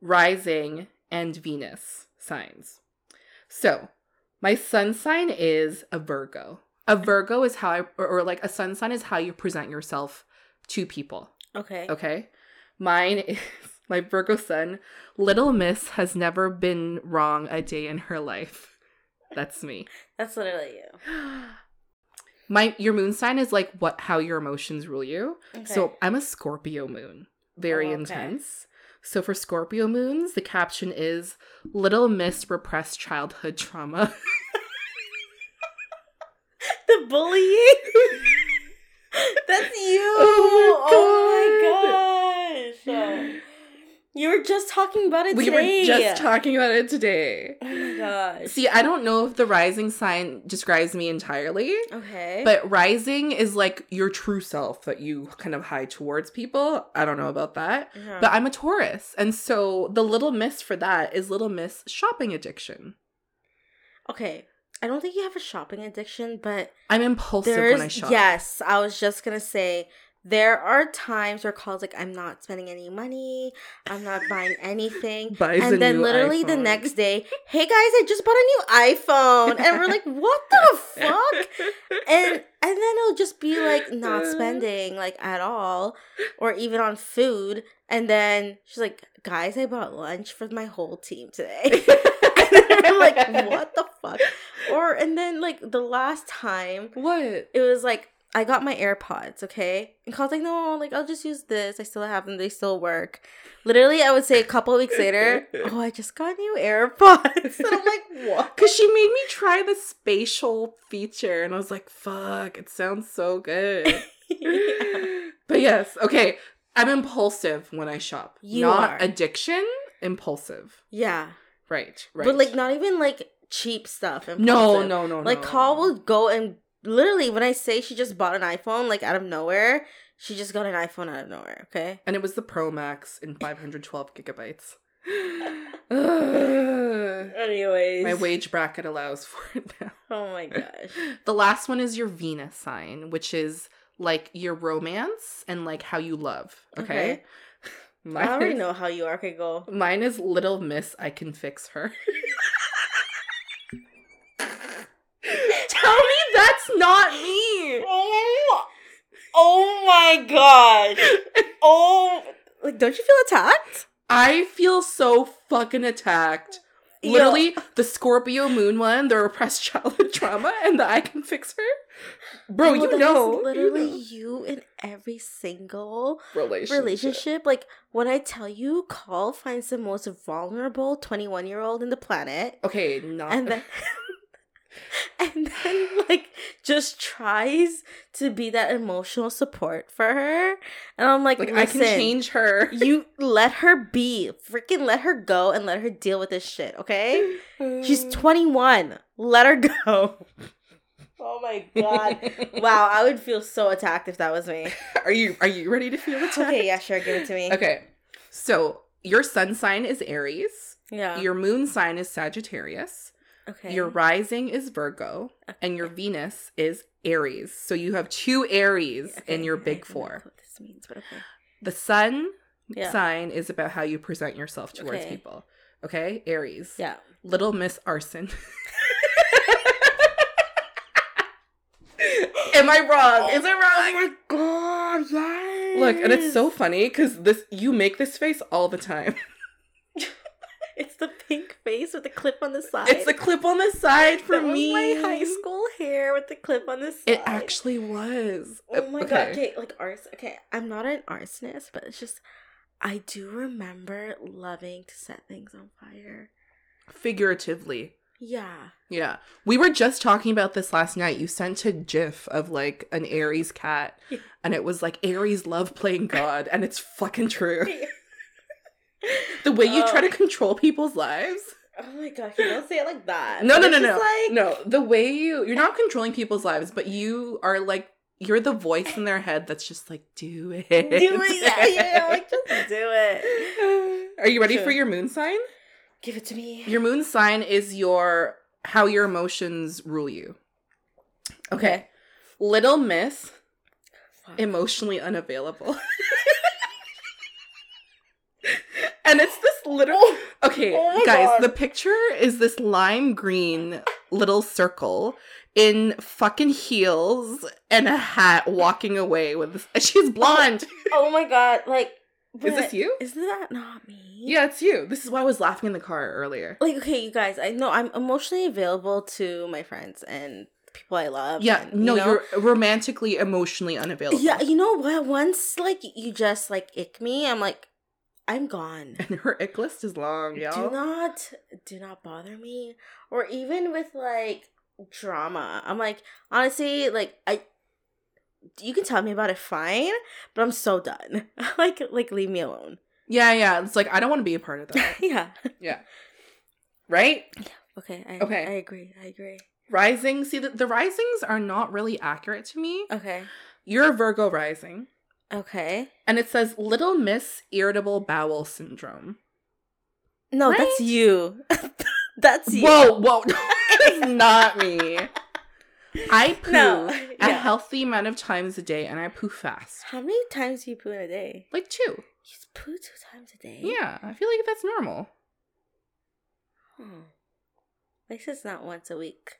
A: rising, and Venus signs. So my sun sign is a Virgo. A Virgo is how I, or, or like a sun sign is how you present yourself to people.
B: Okay.
A: Okay. Mine is my Virgo sun. Little Miss has never been wrong a day in her life. That's me.
B: That's literally you.
A: My your moon sign is like what how your emotions rule you.
B: Okay.
A: So I'm a Scorpio moon. Very
B: Oh, okay.
A: intense. So for Scorpio moons, the caption is Little Miss repressed childhood trauma.
B: the bullying. That's oh you.
A: Oh
B: Oh my gosh. You were just talking about it today.
A: we
B: today.
A: were just talking about it today.
B: Oh my gosh.
A: See, I don't know if the rising sign describes me entirely.
B: Okay.
A: But rising is like your true self that you kind of hide towards people. I don't know about that.
B: Yeah.
A: But I'm a Taurus. And so the little miss for that is little miss shopping addiction.
B: okay. I don't think you have a shopping addiction, but
A: I'm impulsive when I shop.
B: yes. I was just gonna say there are times where calls like I'm not spending any money, I'm not buying anything, and then literally the next day, hey guys, I just bought a new iPhone, and we're like, what the fuck? And and then it'll just be like not spending like at all, or even on food, and then she's like, guys, I bought lunch for my whole team today. And I'm like, what the fuck? Or and then like the last time
A: What?
B: it was like I got my AirPods, okay? And Kyle's like, no, like I'll just use this. I still have them, they still work. Literally, I would say a couple weeks later, oh, I just got new AirPods. And I'm like, what?
A: Because she made me try the spatial feature, and I was like, fuck, it sounds so good. But yes, okay. I'm impulsive when I shop.
B: You
A: Not
B: are.
A: addiction, impulsive.
B: yeah.
A: Right, right.
B: But like not even like cheap stuff.
A: no,
B: impulsive.
A: no, no,
B: Like
A: no.
B: Call will go and literally when I say she just bought an iPhone, like out of nowhere, she just got an iPhone out of nowhere, okay?
A: and it was the Pro Max in 512 gigabytes.
B: Anyways.
A: My wage bracket allows for it now.
B: Oh my gosh.
A: The last one is your Venus sign, which is like your romance and like how you love. Okay.
B: Okay.
A: Mine
B: I already
A: is-
B: know how you are. Okay, go.
A: Mine is Little Miss, I can fix her. Tell me that's not me.
B: Oh, oh my gosh. Oh, like, don't you feel attacked?
A: I feel so fucking attacked.
B: Yo.
A: Literally, the Scorpio moon one, the repressed childhood trauma, and the I can fix her. Bro,
B: No,
A: you know.
B: literally
A: you know.
B: you in every single
A: relationship.
B: relationship. Like when I tell you, Call finds the most vulnerable twenty-one-year-old in the planet,
A: Okay, not.
B: and then. And then, like, just tries to be that emotional support for her. And I'm like,
A: like, I can change her.
B: You let her be. Freaking let her go and let her deal with this shit, okay? She's 21. Let her go. Oh my god. wow, I would feel so attacked if that was me.
A: Are you are you ready to feel attacked?
B: Okay, yeah, sure, give it to me.
A: Okay. So your sun sign is Aries
B: Yeah.
A: Your moon sign is Sagittarius.
B: Okay.
A: Your rising is Virgo. And your Venus is Aries. So you have two Aries in your big four.
B: what this means, but okay.
A: The sun
B: Yeah.
A: sign is about how you present yourself towards
B: Okay.
A: people. Okay? Aries.
B: Yeah.
A: Little Miss Arson. Am I wrong? Oh is it wrong?
B: Oh my god, yes.
A: Look, and it's so funny because this you make this face all the time.
B: It's the pink face with the clip on the side.
A: It's the clip on the side for
B: that
A: me.
B: my high school hair with the clip on the side.
A: It actually was.
B: Oh my
A: okay.
B: god. Okay, like arson. Okay, I'm not an arsonist, but it's just I do remember loving to set things on fire.
A: Figuratively.
B: Yeah.
A: Yeah. We were just talking about this last night. You sent a gif of like an Aries cat,
B: Yeah.
A: and it was like Aries love playing God, and it's fucking true. The way you try to
B: Oh.
A: control people's lives.
B: Oh my god, you don't say it like that.
A: No, no, no, no.
B: Like,
A: No, the way you you're not controlling people's lives, but you are like you're the voice in their head that's just like do it.
B: Do it. Yeah, yeah, like just do it.
A: Are you ready
B: Sure.
A: for your moon sign?
B: Give it to me.
A: Your moon sign is your how your emotions rule you. Okay. Little Miss, emotionally unavailable. And it's this little Okay,
B: Oh
A: guys,
B: God.
A: the picture is this lime green little circle in fucking heels and a hat walking away with this. She's blonde.
B: Oh, oh my god, like
A: Is this you?
B: Isn't that not me?
A: Yeah, it's you. This is why I was laughing in the car earlier.
B: Like, okay, you guys, I know I'm emotionally available to my friends and people I love.
A: Yeah,
B: and,
A: no,
B: you know?
A: you're romantically, emotionally unavailable.
B: Yeah, you know what? Once like you just like ick me, I'm like, I'm gone.
A: And her ick list is long, y'all.
B: Do not, do not bother me. Or even with like drama, I'm like, honestly, like I, you can tell me about it, fine. But I'm so done. like, like leave me alone.
A: yeah, yeah. It's like I don't want to be a part of that.
B: yeah. Yeah.
A: Right? Yeah.
B: Okay. I,
A: Okay.
B: I agree. I agree.
A: Rising. See, the, the risings are not really accurate to me.
B: Okay.
A: You're a Virgo rising.
B: Okay.
A: And it says Little Miss Irritable Bowel Syndrome.
B: No,
A: Right?
B: that's you. that's you.
A: Whoa, whoa. It's not me. I poo
B: No,
A: a
B: yeah.
A: healthy amount of times a day and I poo fast.
B: How many times do you poo in a day?
A: Like two.
B: You poo two times a day.
A: Yeah, I feel like that's normal.
B: Hmm. At least it's not once a week.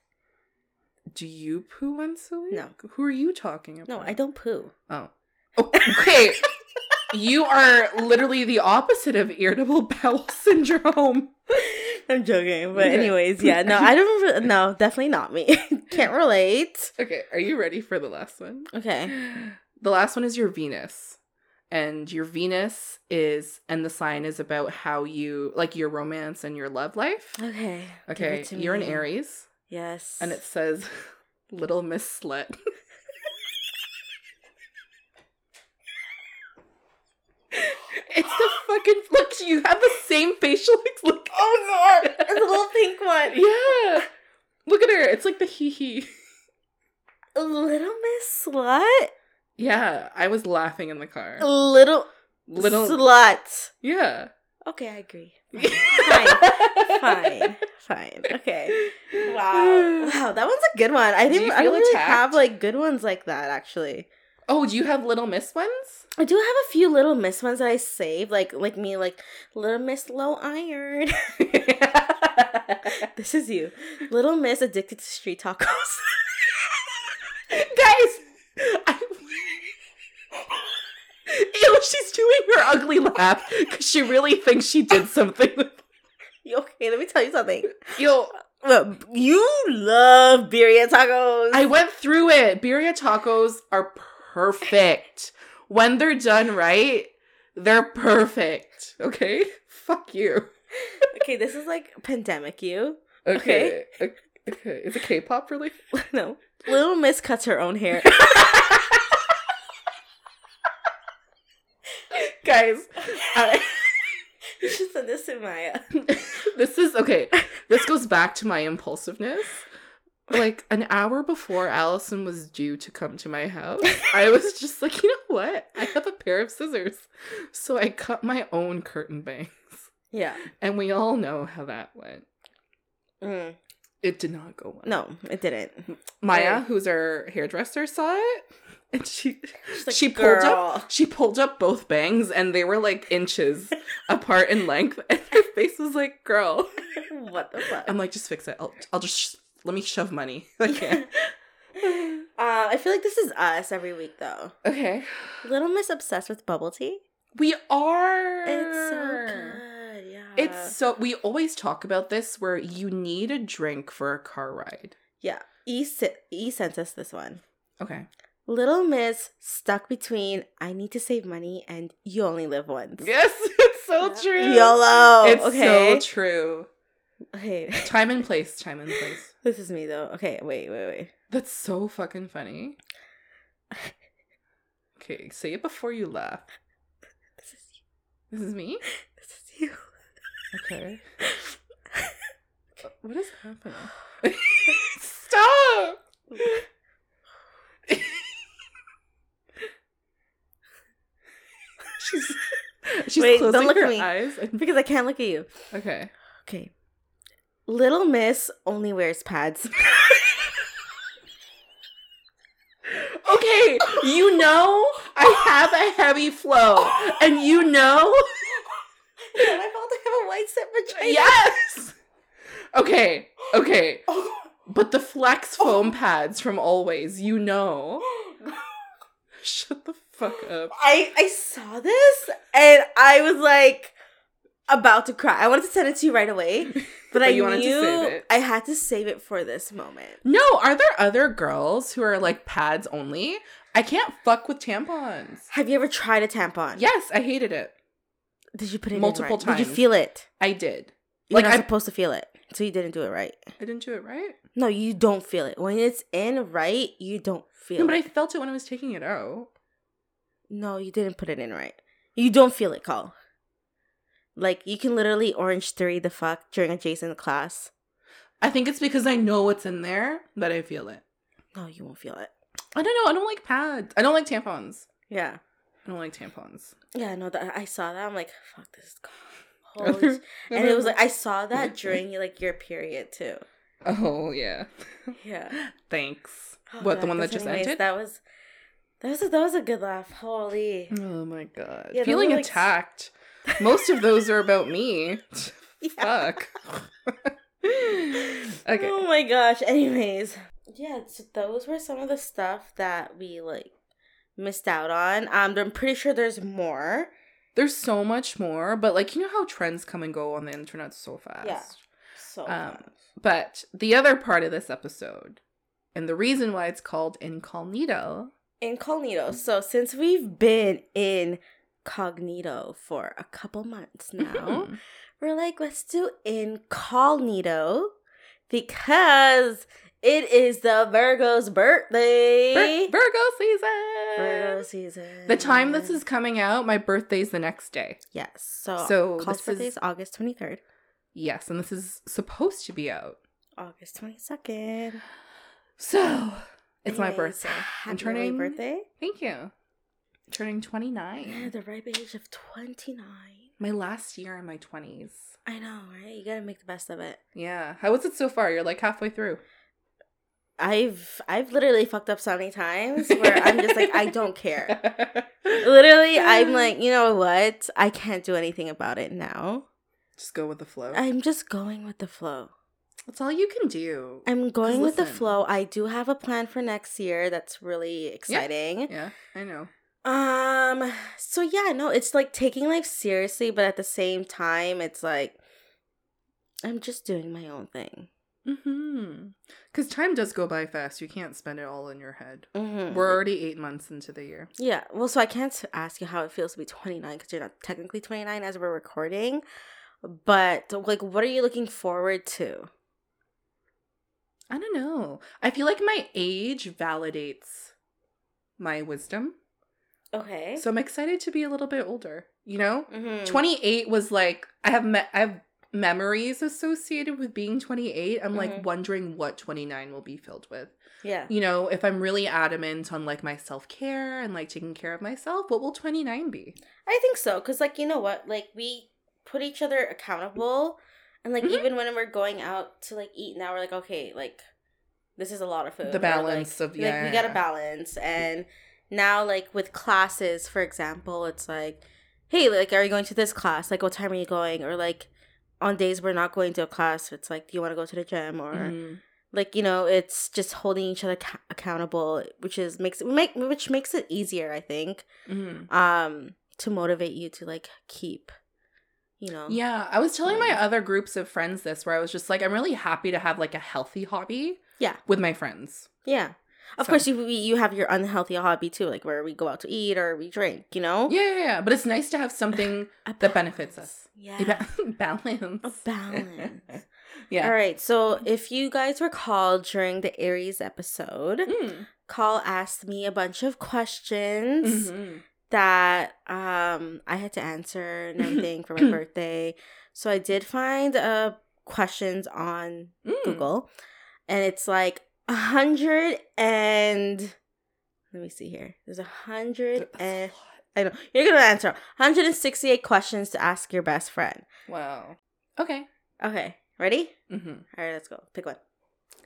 A: Do you poo once a week?
B: No.
A: Who are you talking about?
B: No, I don't poo.
A: Oh. Okay. you are literally the opposite of irritable bowel syndrome.
B: I'm joking, but anyways, yeah, no, I don't. re- No, definitely not me. Can't relate.
A: Okay, are you ready for the last one?
B: Okay.
A: The last one is your Venus. And your Venus is, and the sign is about how you, like your romance and your love life.
B: Okay.
A: Okay, you're an. Aries,
B: Yes.
A: and it says, Little Miss Slut. It's the fucking, look, you have the same facial look.
B: Oh god, it's a little pink one.
A: Yeah. Look at her. It's like the hee hee.
B: Little Miss Slut.
A: Yeah, I was laughing in the car.
B: Little
A: Little.
B: slut.
A: Yeah.
B: Okay, I agree. Fine. Fine. Fine. Okay. Wow. Wow, that one's a good one. I didn't I don't really
A: attacked?
B: have like good ones like that actually.
A: Oh, do you have Little Miss ones?
B: I do have a few little miss ones that I saved, like like me, like little miss low iron. this is you, little miss addicted to street tacos.
A: Guys! I... Ew, she's doing her ugly laugh because she really thinks she did something.
B: You okay? Let me tell you something.
A: Yo,
B: Look, you love birria tacos.
A: I went through it. Birria tacos are perfect. When they're done right, they're perfect. Okay? Fuck you.
B: okay, this is like pandemic. You
A: Okay. Okay. okay. Is it K-pop really?
B: no. Little Miss cuts her own hair.
A: Guys, I-
B: you should send this to Maya.
A: this is okay. This goes back to my impulsiveness. Like an hour before Allison was due to come to my house, I was just like, you know what? I have a pair of scissors. So I cut my own curtain bangs.
B: Yeah.
A: And we all know how that went.
B: Mm.
A: It did not go well.
B: No, it didn't.
A: Maya, who's our hairdresser, saw it. And she
B: like,
A: she pulled up she pulled up both bangs and they were like inches apart in length and her face was like, girl.
B: what the fuck?
A: I'm like, just fix it. I'll I'll just let me shove money. I can't.
B: Uh, I feel like this is us every week though.
A: okay.
B: Little Miss obsessed with bubble tea.
A: We are
B: It's so good. Yeah.
A: It's so we always talk about this where you need a drink for a car ride.
B: yeah. E E sent us this one.
A: Okay.
B: Little Miss stuck between I need to save money and you only live once.
A: Yes, it's so true.
B: YOLO.
A: It's
B: okay.
A: so true.
B: Okay.
A: Time and place, time and place.
B: This is me though. Okay, wait, wait, wait.
A: That's so fucking funny. Okay, say it before you laugh.
B: This is you.
A: This is me?
B: This is you.
A: Okay. Uh, what is happening? Stop! she's she's
B: Wait,
A: closing
B: don't look at
A: her
B: me.
A: eyes. and-
B: because I can't look at you.
A: Okay.
B: Okay. Little Miss only wears pads.
A: Okay, you know I have a heavy flow, and you know
B: and I felt I have a white set vagina.
A: yes. Okay, okay, but the flex foam pads from Always, you know. Shut the fuck up.
B: I I saw this and I was like about to cry. I wanted to send it to you right away, but,
A: But
B: I
A: you wanted to
B: knew
A: save it.
B: I had to save it for this moment.
A: No, are there other girls who are like pads only? I can't fuck with tampons.
B: Have you ever tried a tampon?
A: Yes, I hated it.
B: Did you put it in Multiple right? Did you feel it?
A: I did.
B: You're
A: Like,
B: not
A: I-
B: supposed to feel it, so you didn't do it right.
A: I didn't do it right.
B: No, you don't feel it when it's in right. You don't feel
A: No, but I felt it when I was taking it out.
B: No, you didn't put it in right. You don't feel it, Call. Like you can literally Orange Theory the fuck during a Jason class.
A: I think it's because I know what's in there that I feel it.
B: No, you won't feel it.
A: I don't know. I don't like pads. I don't like tampons.
B: Yeah.
A: I don't like tampons.
B: Yeah, no, that I saw that. I'm like, fuck, this is holy. and it was like I saw that during like your period too.
A: Oh yeah.
B: Yeah.
A: Thanks.
B: Oh,
A: what the one that just
B: anyways,
A: ended?
B: That was that was a, that was a good laugh. Holy.
A: Oh my god.
B: Yeah,
A: Feeling
B: like,
A: attacked. Most of those are about me.
B: Yeah.
A: Fuck. okay.
B: Oh my gosh. Anyways, yeah, so those were some of the stuff that we like missed out on. Um, I'm pretty sure there's more.
A: There's so much more, but like you know how trends come and go on the internet so fast.
B: Yeah. So
A: Um,
B: fun.
A: But the other part of this episode, and the reason why it's called Incognito,
B: incognito. So since we've been incognito for a couple months now, we're like, let's do incognito because it is the Virgo's birthday.
A: Vir- Virgo season.
B: Virgo season.
A: The time this is coming out, my birthday's the next day.
B: yes. So
A: So
B: Call's birthday
A: is-
B: August twenty third.
A: Yes, and this is supposed to be out.
B: August twenty second.
A: So it's my birthday.
B: Happy
A: turning-
B: birthday.
A: Thank you. Turning
B: Yeah,
A: 29.
B: the ripe age of twenty nine.
A: My last year in my 20s.
B: I know, right? You gotta make the best of it.
A: Yeah. How was it so far? You're like halfway through.
B: I've I've literally fucked up so many times where I'm just like I don't care. Literally, I'm like, you know what? I can't do anything about it now.
A: Just go with the flow.
B: I'm just going with the flow.
A: That's all you can do.
B: I'm going with the flow. I do have a plan for next year that's really exciting.
A: Yeah, I know.
B: Um so yeah, no, it's like taking life seriously, but at the same time it's like I'm just doing my own thing.
A: Mm-hmm. Because time does go by fast. You can't spend it all in your head.
B: Mm-hmm.
A: We're already eight months into the year.
B: Yeah, well, so I can't ask you how it feels to be 29 because you're not technically 29 as we're recording. But, like, what are you looking forward to?
A: I don't know. I feel like my age validates my wisdom.
B: Okay.
A: So I'm excited to be a little bit older. You know?
B: mm-hmm.
A: 28 was like I have me- I have memories associated with being 28. I'm
B: Mhm.
A: like wondering what 29 will be filled with.
B: Yeah.
A: You know, if I'm really adamant on like my self-care and like taking care of myself, what will 29 be?
B: I think so. Because, like, you know what? Like, we put each other accountable. And like
A: Mhm.
B: even when we're going out to like eat now, we're like, okay, like this is a lot of food.
A: The balance
B: like,
A: of-
B: like
A: yeah.
B: we gotta balance. And now like with classes, for example, it's like, hey, like are you going to this class? Like what time are you going? Or like on days we're not going to a class, it's like, do you want to go to the gym or
A: Mhm.
B: like you know it's just holding each other ca- accountable which is makes it make which makes it easier i think
A: Mhm.
B: um to motivate you to like keep you know
A: Yeah, I was telling my
B: Um,
A: other groups of friends this where I was just like, I'm really happy to have like a healthy hobby.
B: Yeah.
A: With my friends.
B: yeah of
A: So-
B: course you you have your unhealthy hobby too like where we go out to eat or we drink you know
A: Yeah, yeah, yeah. But it's nice to have something that benefits us.
B: yeah
A: ba- balance.
B: a balance
A: yeah.
B: all right so if you guys recall during the aries episode
A: Mm.
B: call asked me a bunch of questions
A: Mhm.
B: that um I had to answer and everything for my birthday. So I did find uh questions on
A: Mm.
B: Google and it's like a hundred and let me see here. There's a hundred and. I know you're gonna answer 168 questions to ask your best friend.
A: Wow. Okay.
B: Okay, ready?
A: Mm-hmm.
B: All right, let's go. Pick one.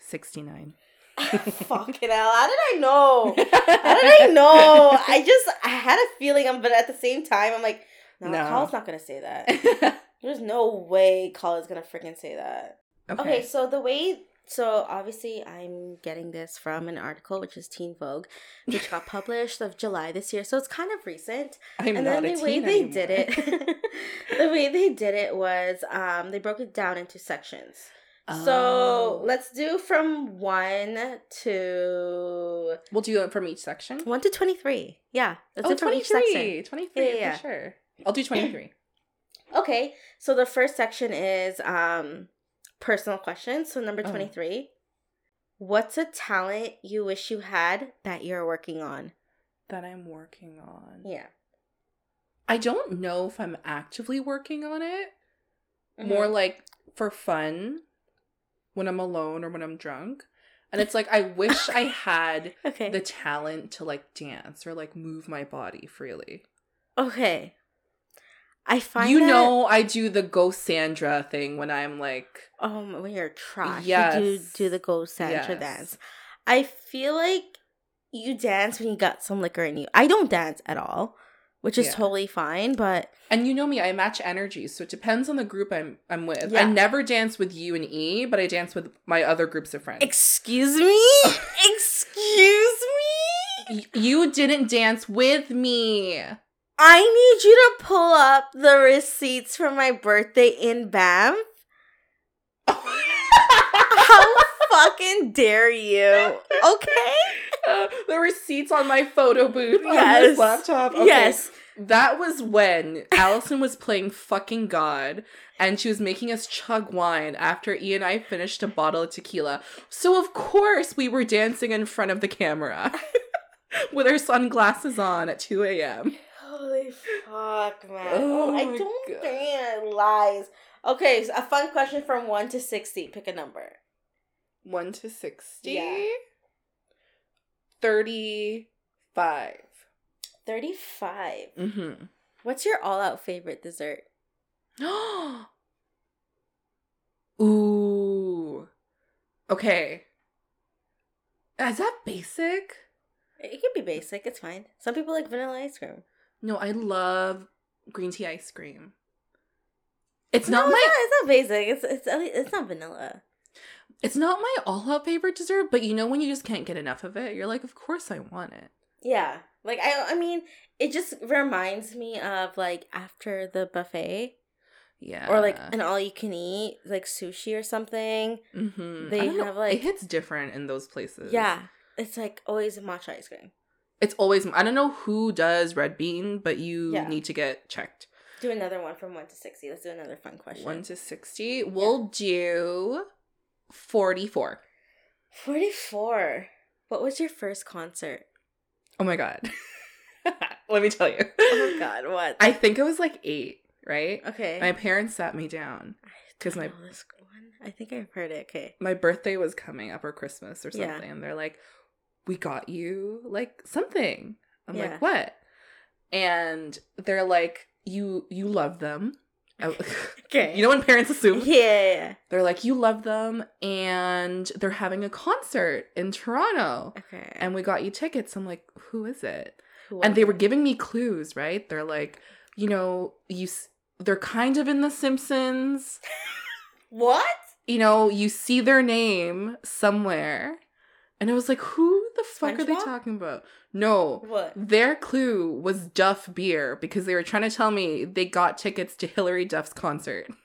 A: 69.
B: Fucking hell! How did I know? How did I know? I just I had a feeling, um, but at the same time, I'm like, no,
A: No.
B: Not gonna say that. There's no way Colin's gonna freaking say that.
A: okay.
B: Okay. so the way, so obviously, I'm getting this from an article which is Teen Vogue, which got published of July this year, so it's kind of recent.
A: I'm
B: and
A: not
B: then
A: a
B: the way
A: teen
B: they did it, the way they did it was, um, they broke it down into sections.
A: Oh.
B: So let's do from one to
A: we'll do it from each section.
B: one to twenty three. Yeah, let's
A: Oh,
B: do from each section.
A: 23. 23
B: Yeah, yeah,
A: for sure. I'll do 23.
B: Okay, so the first section is um personal question. So number
A: Oh.
B: twenty three. What's a talent you wish you had that you're working on?
A: that I'm working on.
B: Yeah.
A: I don't know if I'm actively working on it. More
B: Mhm.
A: like for fun when I'm alone or when I'm drunk. And it's like I wish I had
B: okay.
A: the talent to like dance or like move my body freely.
B: okay. I find
A: you
B: that,
A: know I do the ghost Sandra thing when I'm like
B: um when you're trash,
A: Yes.
B: you do do the ghost Sandra
A: Yes.
B: dance. I feel like you dance when you got some liquor in you. I don't dance at all, which is
A: Yeah.
B: totally fine. But
A: and you know me, I match energy, so it depends on the group I'm I'm with.
B: Yeah.
A: I never dance with you and E, but I dance with my other groups of friends.
B: excuse me, excuse me.
A: You didn't dance with me.
B: I need you to pull up the receipts for my birthday in Banff. How fucking dare you? Okay.
A: Uh, the receipts on my photo booth on
B: Yes.
A: this laptop. Okay.
B: Yes.
A: That was when Allison was playing fucking God and she was making us chug wine after E and I finished a bottle of tequila. So, of course, we were dancing in front of the camera with our sunglasses on at 2 a.m.
B: Holy fuck, man.
A: Oh
B: I don't
A: God.
B: think lies. Okay, so a fun question from 1 to 60. Pick a number.
A: 1 to 60.
B: Yeah.
A: 35.
B: 35.
A: Mm-hmm.
B: What's your all out favorite dessert? Oh.
A: Ooh. Okay. Is that basic?
B: It can be basic, it's fine. Some people like vanilla ice cream.
A: No, I love green tea ice cream. It's
B: No,
A: not my
B: it's not basic. It's it's it's not vanilla.
A: it's not my all out favorite dessert, but you know when you just can't get enough of it, you're like, of course I want it.
B: Yeah. Like I I mean, it just reminds me of like after the buffet
A: Yeah.
B: or like an all you can eat, like sushi or something.
A: mm-hmm.
B: they have, like-
A: it hits different in those places.
B: Yeah. It's like always matcha ice cream.
A: It's always I don't know who does red bean, but you
B: Yeah.
A: need to get checked.
B: Do another one from one to sixty. Let's do another fun question.
A: One to sixty. We'll do forty four.
B: Forty four. What was your first concert?
A: Oh my god. Let me tell you.
B: Oh my god, what?
A: I think it was like eight, right?
B: okay.
A: My parents sat me down because my
B: know this one. I think I've heard it. Okay.
A: my birthday was coming up or Christmas or
B: Yeah.
A: something, and they're like, "We got you like something." I'm
B: Yeah.
A: like, "What?" And they're like, "You you love them,"
B: Okay.
A: you know when parents assume
B: Yeah.
A: they're like you love them and they're having a concert in Toronto
B: Okay.
A: and we got you tickets. I'm like, who is it?
B: Who
A: And they
B: are
A: were giving me clues, right? They're like, you know, you s- they're kind of in the Simpsons.
B: What?
A: You know, you see their name somewhere. And I was like, who the fuck are they talking about? No.
B: What?
A: Their clue was Duff Beer because they were trying to tell me they got tickets to Hilary Duff's concert.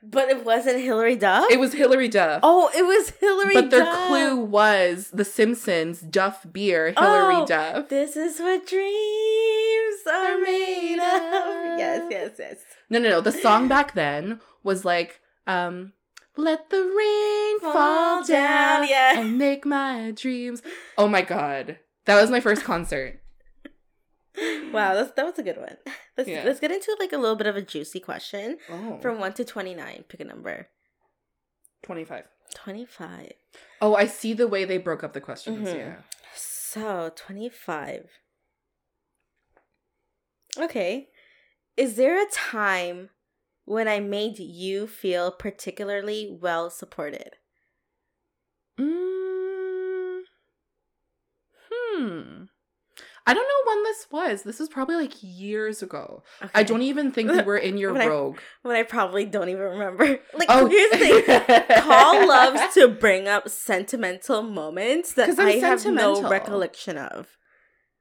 B: But it wasn't Hilary Duff?
A: It was Hilary Duff.
B: Oh, it was Hilary Duff.
A: but their
B: Duff.
A: clue was The Simpsons, Duff Beer, Hilary
B: Oh,
A: Duff.
B: This is what dreams are made of. Yes, yes, yes.
A: No, no, no. The song back then was like, um, let the rain fall,
B: Fall
A: down,
B: down, yeah.
A: and make my dreams. Oh my god. That was my first concert.
B: Wow, that's, that was a good one. Let's
A: Yeah.
B: let's get into like a little bit of a juicy question
A: Oh.
B: from one to twenty nine. Pick a number.
A: 25.
B: Twenty five.
A: Oh, I see the way they broke up the questions.
B: Mhm.
A: Yeah.
B: So twenty five. Okay, is there a time when I made you feel particularly well supported?
A: Mm, hmm. I don't know when this was. This was probably like years ago. I don't even think we were in your
B: When I-
A: rogue.
B: When I probably don't even remember. Like
A: Oh,
B: here's the thing. Paul loves to bring up sentimental moments that I have no recollection of.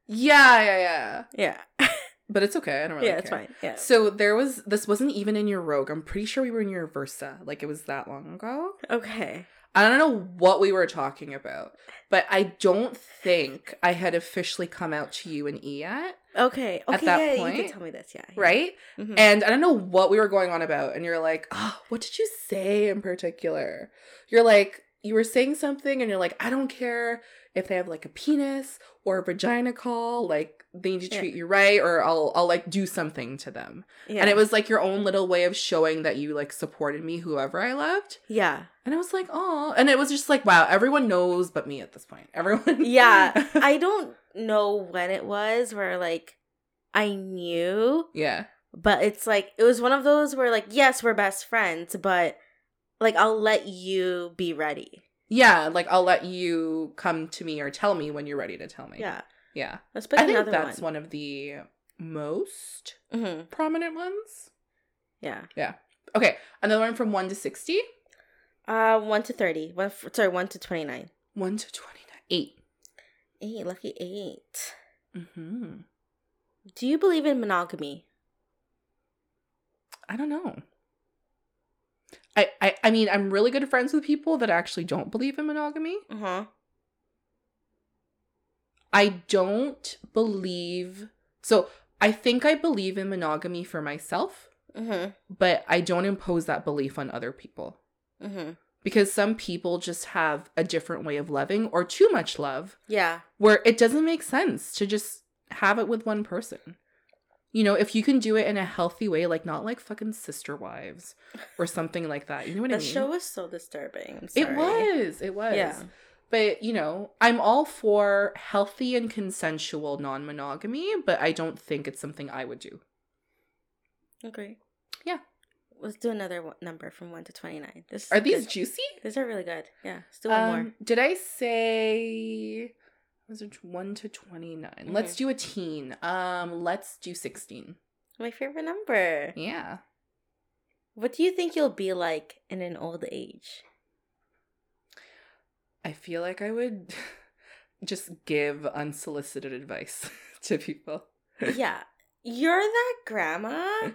A: Yeah, yeah, yeah.
B: Yeah.
A: But it's okay. I don't really
B: yeah, it's
A: care.
B: fine. Yeah.
A: So there was this wasn't even in your rogue. I'm pretty sure we were in your Versa. Like it was that long ago.
B: Okay.
A: I don't know what we were talking about, but I don't think I had officially come out to you and E yet,
B: Okay. Okay.
A: At that
B: yeah, you
A: point,
B: can tell me this. Yeah. yeah.
A: right?
B: Mhm.
A: And I don't know what we were going on about, and you're like, "Oh, what did you say in particular?" You're like, you were saying something, and you're like, "I don't care if they have like a penis or a vagina call. Like they need to
B: Yeah.
A: treat you right, or I'll I'll like do something to them."
B: yeah.
A: And it was like your own little way of showing that you like supported me, whoever I loved.
B: Yeah.
A: And I was like, oh. And it was just like, wow, everyone knows but me at this point. Everyone.
B: Yeah. I don't know when it was where like I knew,
A: yeah.
B: but it's like it was one of those where like yes, we're best friends, but like I'll let you be ready.
A: Yeah. Like I'll let you come to me or tell me when you're ready to tell me.
B: Yeah.
A: Yeah.
B: Let's pick
A: I think that's
B: one.
A: one of the most
B: hmm
A: prominent ones.
B: Yeah. Yeah.
A: Okay. Another one from 1 to 60.
B: Uh, one to thirty. One. f- Sorry, one to twenty nine.
A: 1 to 29. 8.
B: Eight. Lucky eight.
A: Mm-hmm.
B: Do you believe in monogamy?
A: I don't know. I, I I mean I'm really good friends with people that actually don't believe in monogamy.
B: Uh huh.
A: I don't believe so I think I believe in monogamy for myself,
B: Mm-hmm.
A: but I don't impose that belief on other people
B: Mm-hmm.
A: because some people just have a different way of loving or too much love
B: Yeah.
A: where it doesn't make sense to just have it with one person. You know, if you can do it in a healthy way, like not like fucking sister wives or something like that. You know what I mean?
B: The show was so disturbing. I'm
A: it was. It was.
B: Yeah.
A: But, you know, I'm all for healthy and consensual non monogamy, but I don't think it's something I would do.
B: Okay.
A: Yeah.
B: Let's do another one, number from one to twenty nine. This
A: Are these
B: This,
A: juicy?
B: these are really good. Yeah. Let's do one
A: Um,
B: more.
A: did I say was it one to twenty
B: Mm-hmm.
A: Let's do a teen. Um, let's do sixteen.
B: My favorite number.
A: Yeah.
B: What do you think you'll be like in an old age?
A: I feel like I would just give unsolicited advice to people.
B: yeah. You're that grandma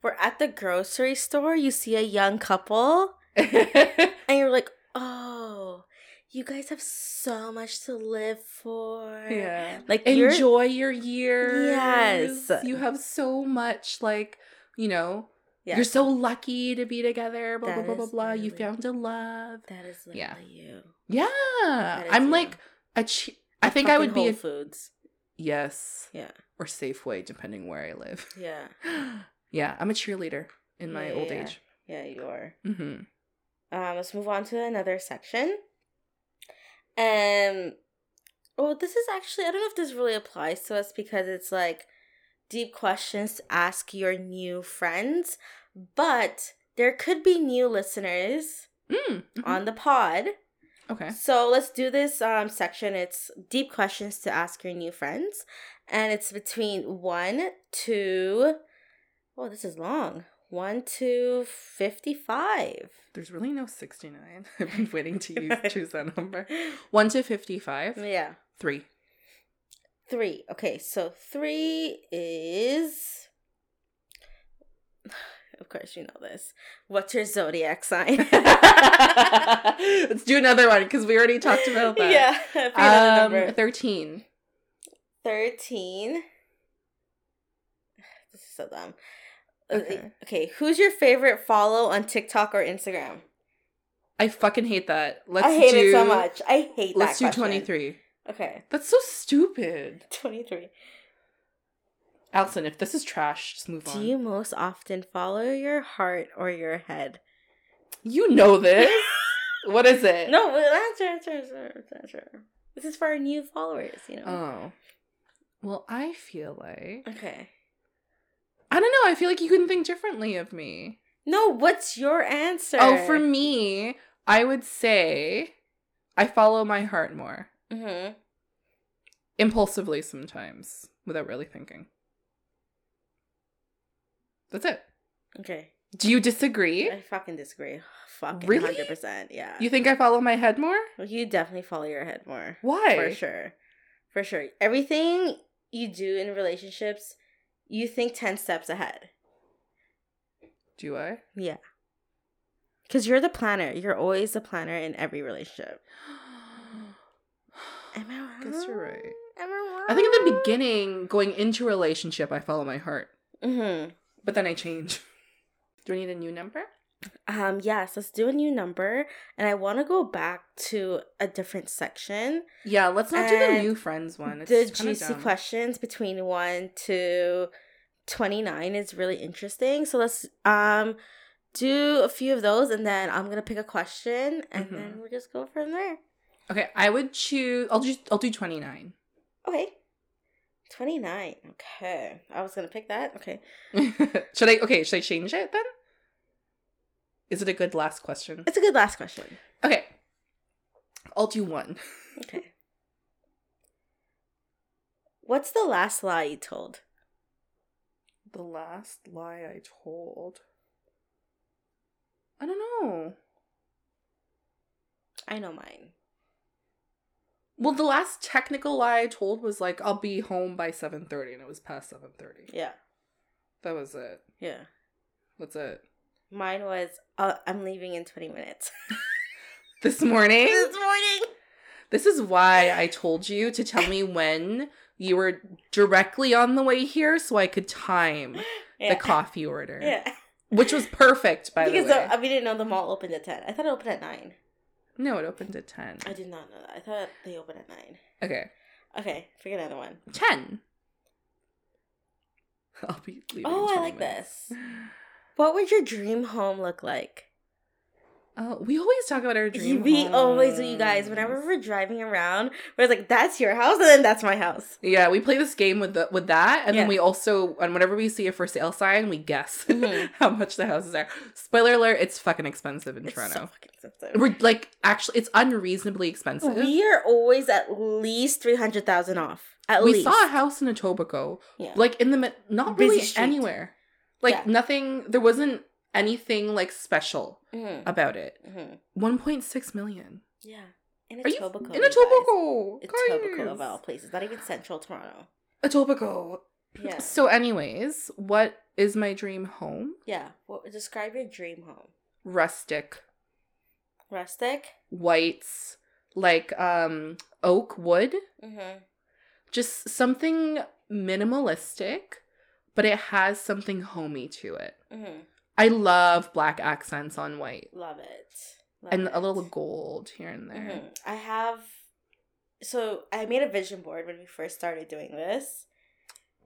B: where at the grocery store you see a young couple and you're like, oh, you guys have so much to live for.
A: yeah.
B: Like
A: Enjoy your years.
B: Yes.
A: You have so much like, you know,
B: yeah,
A: you're so lucky to be together, blah blah
B: That
A: blah blah
B: is
A: blah. You found a love.
B: that is literally
A: Yeah.
B: you.
A: Yeah. I'm
B: you.
A: like a che- I think I would be
B: Whole
A: a
B: Foods.
A: yes.
B: Yeah.
A: Or Safeway depending where I live.
B: Yeah.
A: yeah, I'm a cheerleader in my
B: Yeah,
A: old age.
B: Yeah, you are.
A: Mm-hmm.
B: Um, let's move on to another section. Um, well, this is actually I don't know if this really applies to us because it's like deep questions to ask your new friends, but there could be new listeners
A: Mm, mhm.
B: on the pod.
A: Okay.
B: So let's do this um, section. It's deep questions to ask your new friends, and it's between one to. Oh, this is long. One to fifty-five.
A: There's really no 69. I've been waiting to use, choose that number. 1 to 55.
B: Yeah,
A: 3.
B: three. Okay, so three is. Of course, you know this. What's your zodiac sign?
A: Let's do another one because we already talked about that.
B: Yeah,
A: Um,
B: number.
A: 13.
B: 13. This is so dumb. Uh,
A: Okay.
B: Okay, who's your favorite follow on TikTok or Instagram?
A: I fucking hate that. Let's
B: I hate
A: do,
B: it so much. I hate
A: Let's do
B: question.
A: 23.
B: Okay,
A: That's so stupid.
B: 23.
A: Allison, if this is trash, just move on.
B: Do you most often follow your heart or your head?
A: You know this. what is it?
B: No, answer, answer, answer, answer. This is for our new followers, you know?
A: Oh. Well, I feel like
B: okay.
A: I don't know. I feel like you can think differently of me.
B: No, what's your answer?
A: Oh, for me, I would say I follow my heart more
B: Mm-hmm.
A: impulsively sometimes without really thinking. That's it.
B: Okay.
A: Do you disagree?
B: I fucking disagree. Fucking
A: Really?
B: 100%. Yeah.
A: You think I follow my head more?
B: You definitely follow your head more.
A: Why?
B: For sure. For sure. Everything you do in relationships, you think 10 steps ahead.
A: Do I?
B: Yeah. Because you're the planner. You're always the planner in every relationship. Am I wrong?
A: Guess you're right.
B: Am I wrong?
A: I think in the beginning, going into a relationship, I follow my heart,
B: Mm-hmm.
A: but then I change. Do I need a new number?
B: Um, yes, let's do a new number. And I want to go back to a different section.
A: Yeah, let's not do the new friends one. It's
B: the juicy
A: dumb.
B: questions between 1 to 29 is really interesting. So let's um do a few of those and then I'm going to pick a question and
A: Mhm.
B: then we'll just go from there.
A: Okay, I would choose. I'll do I'll do twenty nine.
B: Okay. 29. Okay. I was going to pick that. Okay.
A: should I? Okay, should I change it then? Is it a good last question?
B: It's a good last question.
A: Okay, I'll do one.
B: Okay. What's the last lie you told?
A: The last lie I told. I don't know.
B: I know mine.
A: Well, the last technical lie I told was like I'll be home by seven thirty, and it was past seven thirty.
B: Yeah.
A: That was it.
B: Yeah.
A: That's it.
B: Mine was uh, I'm leaving in 20 minutes.
A: This morning.
B: this morning.
A: This is why I told you to tell me when you were directly on the way here, so I could time
B: Yeah.
A: the coffee order.
B: Yeah.
A: Which was perfect, by
B: because
A: the way.
B: uh, we didn't know the mall opened at 10. I thought it opened at 9.
A: no, it opened at ten.
B: I did not know that. I thought they opened at 9.
A: Okay,
B: Okay, pick another one.
A: ten. I'll be leaving. in
B: Oh, I like
A: minutes.
B: this. What would your dream home look like?
A: Oh, we always talk about our dream.
B: we always do, you guys. Whenever we're driving around, we're like, that's your house, and then that's my house.
A: Yeah, we play this game with the with that, and
B: Yeah.
A: then we also, and whenever we see a for sale sign, we guess
B: Mhm.
A: how much the houses are. Spoiler alert: it's fucking expensive in
B: It's so
A: Toronto.
B: fucking expensive.
A: We're like, actually, it's unreasonably expensive.
B: We are always at least 300,000 off. At
A: we
B: least.
A: saw a house in Etobicoke,
B: Yeah.
A: like in the mid- not
B: Busy
A: really
B: street.
A: anywhere. Like
B: Yeah.
A: nothing. There wasn't anything like special
B: Mm-hmm.
A: about it.
B: Mm-hmm.
A: One point six million.
B: Yeah. In
A: Are you in
B: you guys.
A: Etobicoke?
B: Of all places. Not even central Toronto.
A: Etobicoke.
B: Yeah.
A: So, anyways, what is my dream home?
B: Yeah. Well, describe your dream home.
A: Rustic,
B: Rustic.
A: whites, like um oak wood,
B: Mm-hmm.
A: just something minimalistic, but it has something homey to it.
B: Mm-hmm.
A: I love black accents on white
B: Love it. Love
A: and
B: it.
A: a little gold here and there.
B: Mhm. I have. So I made a vision board when we first started doing this.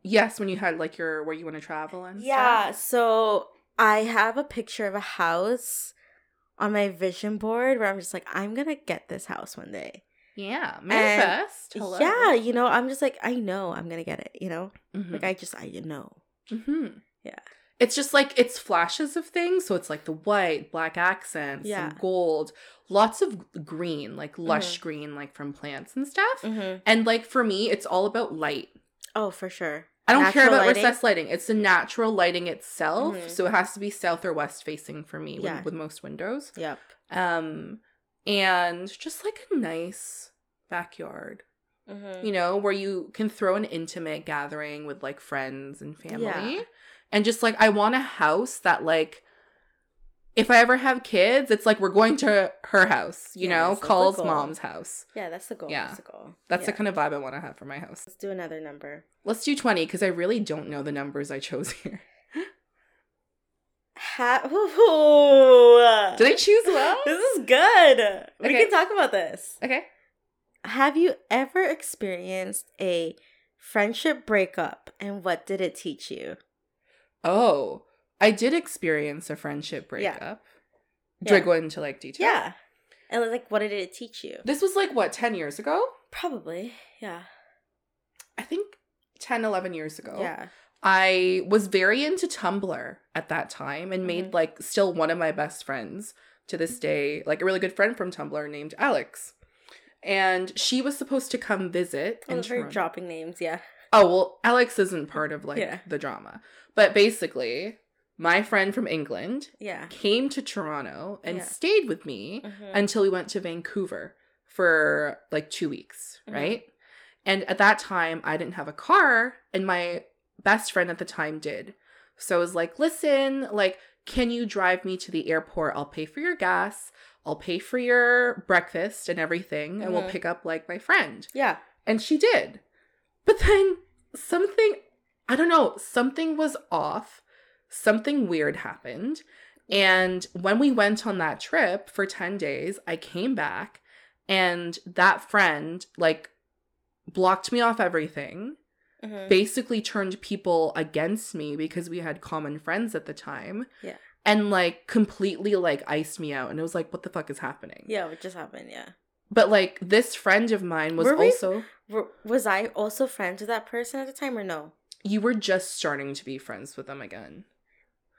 A: Yes, when you had like your where you want to travel and
B: Yeah.
A: stuff.
B: So I have a picture of a house on my vision board where I'm just like, I'm gonna get this house one day.
A: Yeah, manifest. Hello.
B: Yeah, you know, I'm just like, I know I'm gonna get it, you know?
A: Mhm.
B: Like I just I know.
A: Hmm
B: Yeah.
A: It's just like it's flashes of things. So it's like the white, black accents,
B: Yeah.
A: and gold, lots of green, like lush
B: Mm-hmm.
A: green, like from plants and stuff.
B: Mm-hmm.
A: And like for me, it's all about light.
B: Oh, for sure.
A: I don't care about
B: lighting?
A: recessed lighting. It's the natural lighting itself.
B: Mhm.
A: So it has to be south or west facing for me with- with most windows.
B: Yep.
A: Um, and just like a nice backyard,
B: Mm-hmm.
A: you know, where you can throw an intimate gathering with like friends and family.
B: Yeah.
A: And just like, I want a house that, like, if I ever have kids, it's like we're going to her house, you
B: Yes,
A: know,
B: that's the
A: Cole's
B: goal.
A: mom's house.
B: Yeah, that's the goal.
A: Yeah.
B: That's the goal.
A: That's the kind of vibe I want to have for my house.
B: Let's do another number.
A: Let's do 20 because I really don't know the numbers I chose here.
B: Ha-
A: Did I choose well?
B: This is good. We can talk about this.
A: Okay.
B: Have you ever experienced a friendship breakup and what did it teach you?
A: Oh, I did experience a friendship
B: Yeah.
A: breakup. Do I go into like detail?
B: Yeah. And like what did it teach you?
A: This was like what, 10 years ago?
B: Probably. Yeah.
A: I think 10, 11 years ago.
B: Yeah.
A: I was very into Tumblr at that time and made
B: Mhm.
A: like still one of my best friends to this day, like a really good friend from Tumblr named Alex. And she was supposed to come visit.
B: Oh,
A: in
B: those very dropping names, yeah.
A: Oh, well, Alex isn't part of like
B: Yeah.
A: the drama. But basically, my friend from England
B: Yeah.
A: came to Toronto and
B: Yeah.
A: stayed with me
B: Mhm.
A: until we went to Vancouver for like two weeks,
B: Mhm.
A: right? And at that time, I didn't have a car, and my best friend at the time did. So I was like, listen, like, can you drive me to the airport? I'll pay for your gas, I'll pay for your breakfast and everything, and we'll
B: Mhm.
A: pick up like my friend.
B: Yeah.
A: And she did. But then something, I don't know, something was off. Something weird happened. And when we went on that trip for 10 days, I came back and that friend, like, blocked me off everything,
B: Mhm.
A: basically turned people against me because we had common friends at the time.
B: Yeah.
A: And, like, completely, like, iced me out. And it was like, what the fuck is happening?
B: Yeah, what just happened, yeah.
A: But, like, this friend of mine was
B: we-
A: also.
B: Were, was I also friends with that person at the time or no?
A: you were just starting to be friends with them again.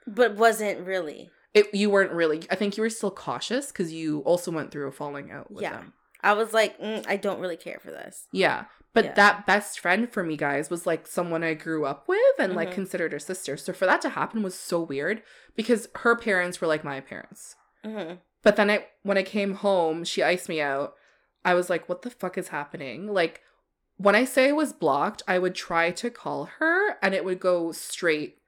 B: But wasn't really.
A: It, you weren't really. I think you were still cautious because you also went through a falling out with
B: Yeah.
A: them.
B: I was like, mm, I don't really care for this.
A: Yeah, but
B: Yeah.
A: that best friend for me, guys, was like someone I grew up with and like
B: Mhm.
A: considered a sister. So for that to happen was so weird because her parents were like my parents.
B: hmm
A: But then I, when I came home, she iced me out. I was like, what the fuck is happening? Like, when I say I was blocked, I would try to call her and it would go straight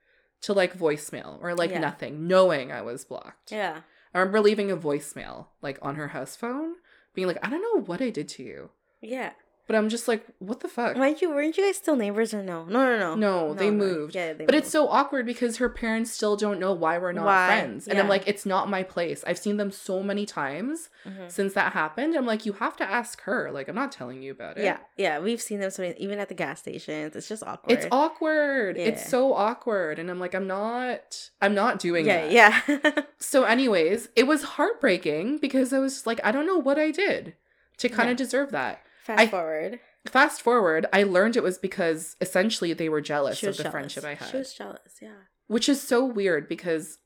A: to like voicemail or like
B: Yeah.
A: nothing, knowing I was blocked.
B: Yeah.
A: I remember leaving a voicemail like on her house phone, being like, I don't know what I did to you.
B: Yeah.
A: But I'm just like, what the fuck?
B: Weren't you weren't you guys still neighbors or no? No, no, no.
A: No, they moved.
B: Yeah, they
A: But it's so awkward because her parents still don't know why we're not
B: Why?
A: friends. And I'm like, it's not my place. I've seen them so many times
B: Mhm.
A: since that happened. I'm like, you have to ask her. Like, I'm not telling you about it.
B: Yeah, yeah, we've seen them so many, even at the gas stations. It's just awkward.
A: It's awkward. It's so awkward. And I'm like, I'm not I'm not doing it.
B: yeah,
A: that.
B: yeah.
A: So, anyways, it was heartbreaking because I was like, I don't know what I did to kind
B: Yeah.
A: of deserve that.
B: Fast
A: I-
B: forward.
A: Fast forward, I learned it was because essentially they were jealous of the
B: jealous.
A: friendship I had.
B: She was jealous. Yeah.
A: which is so weird because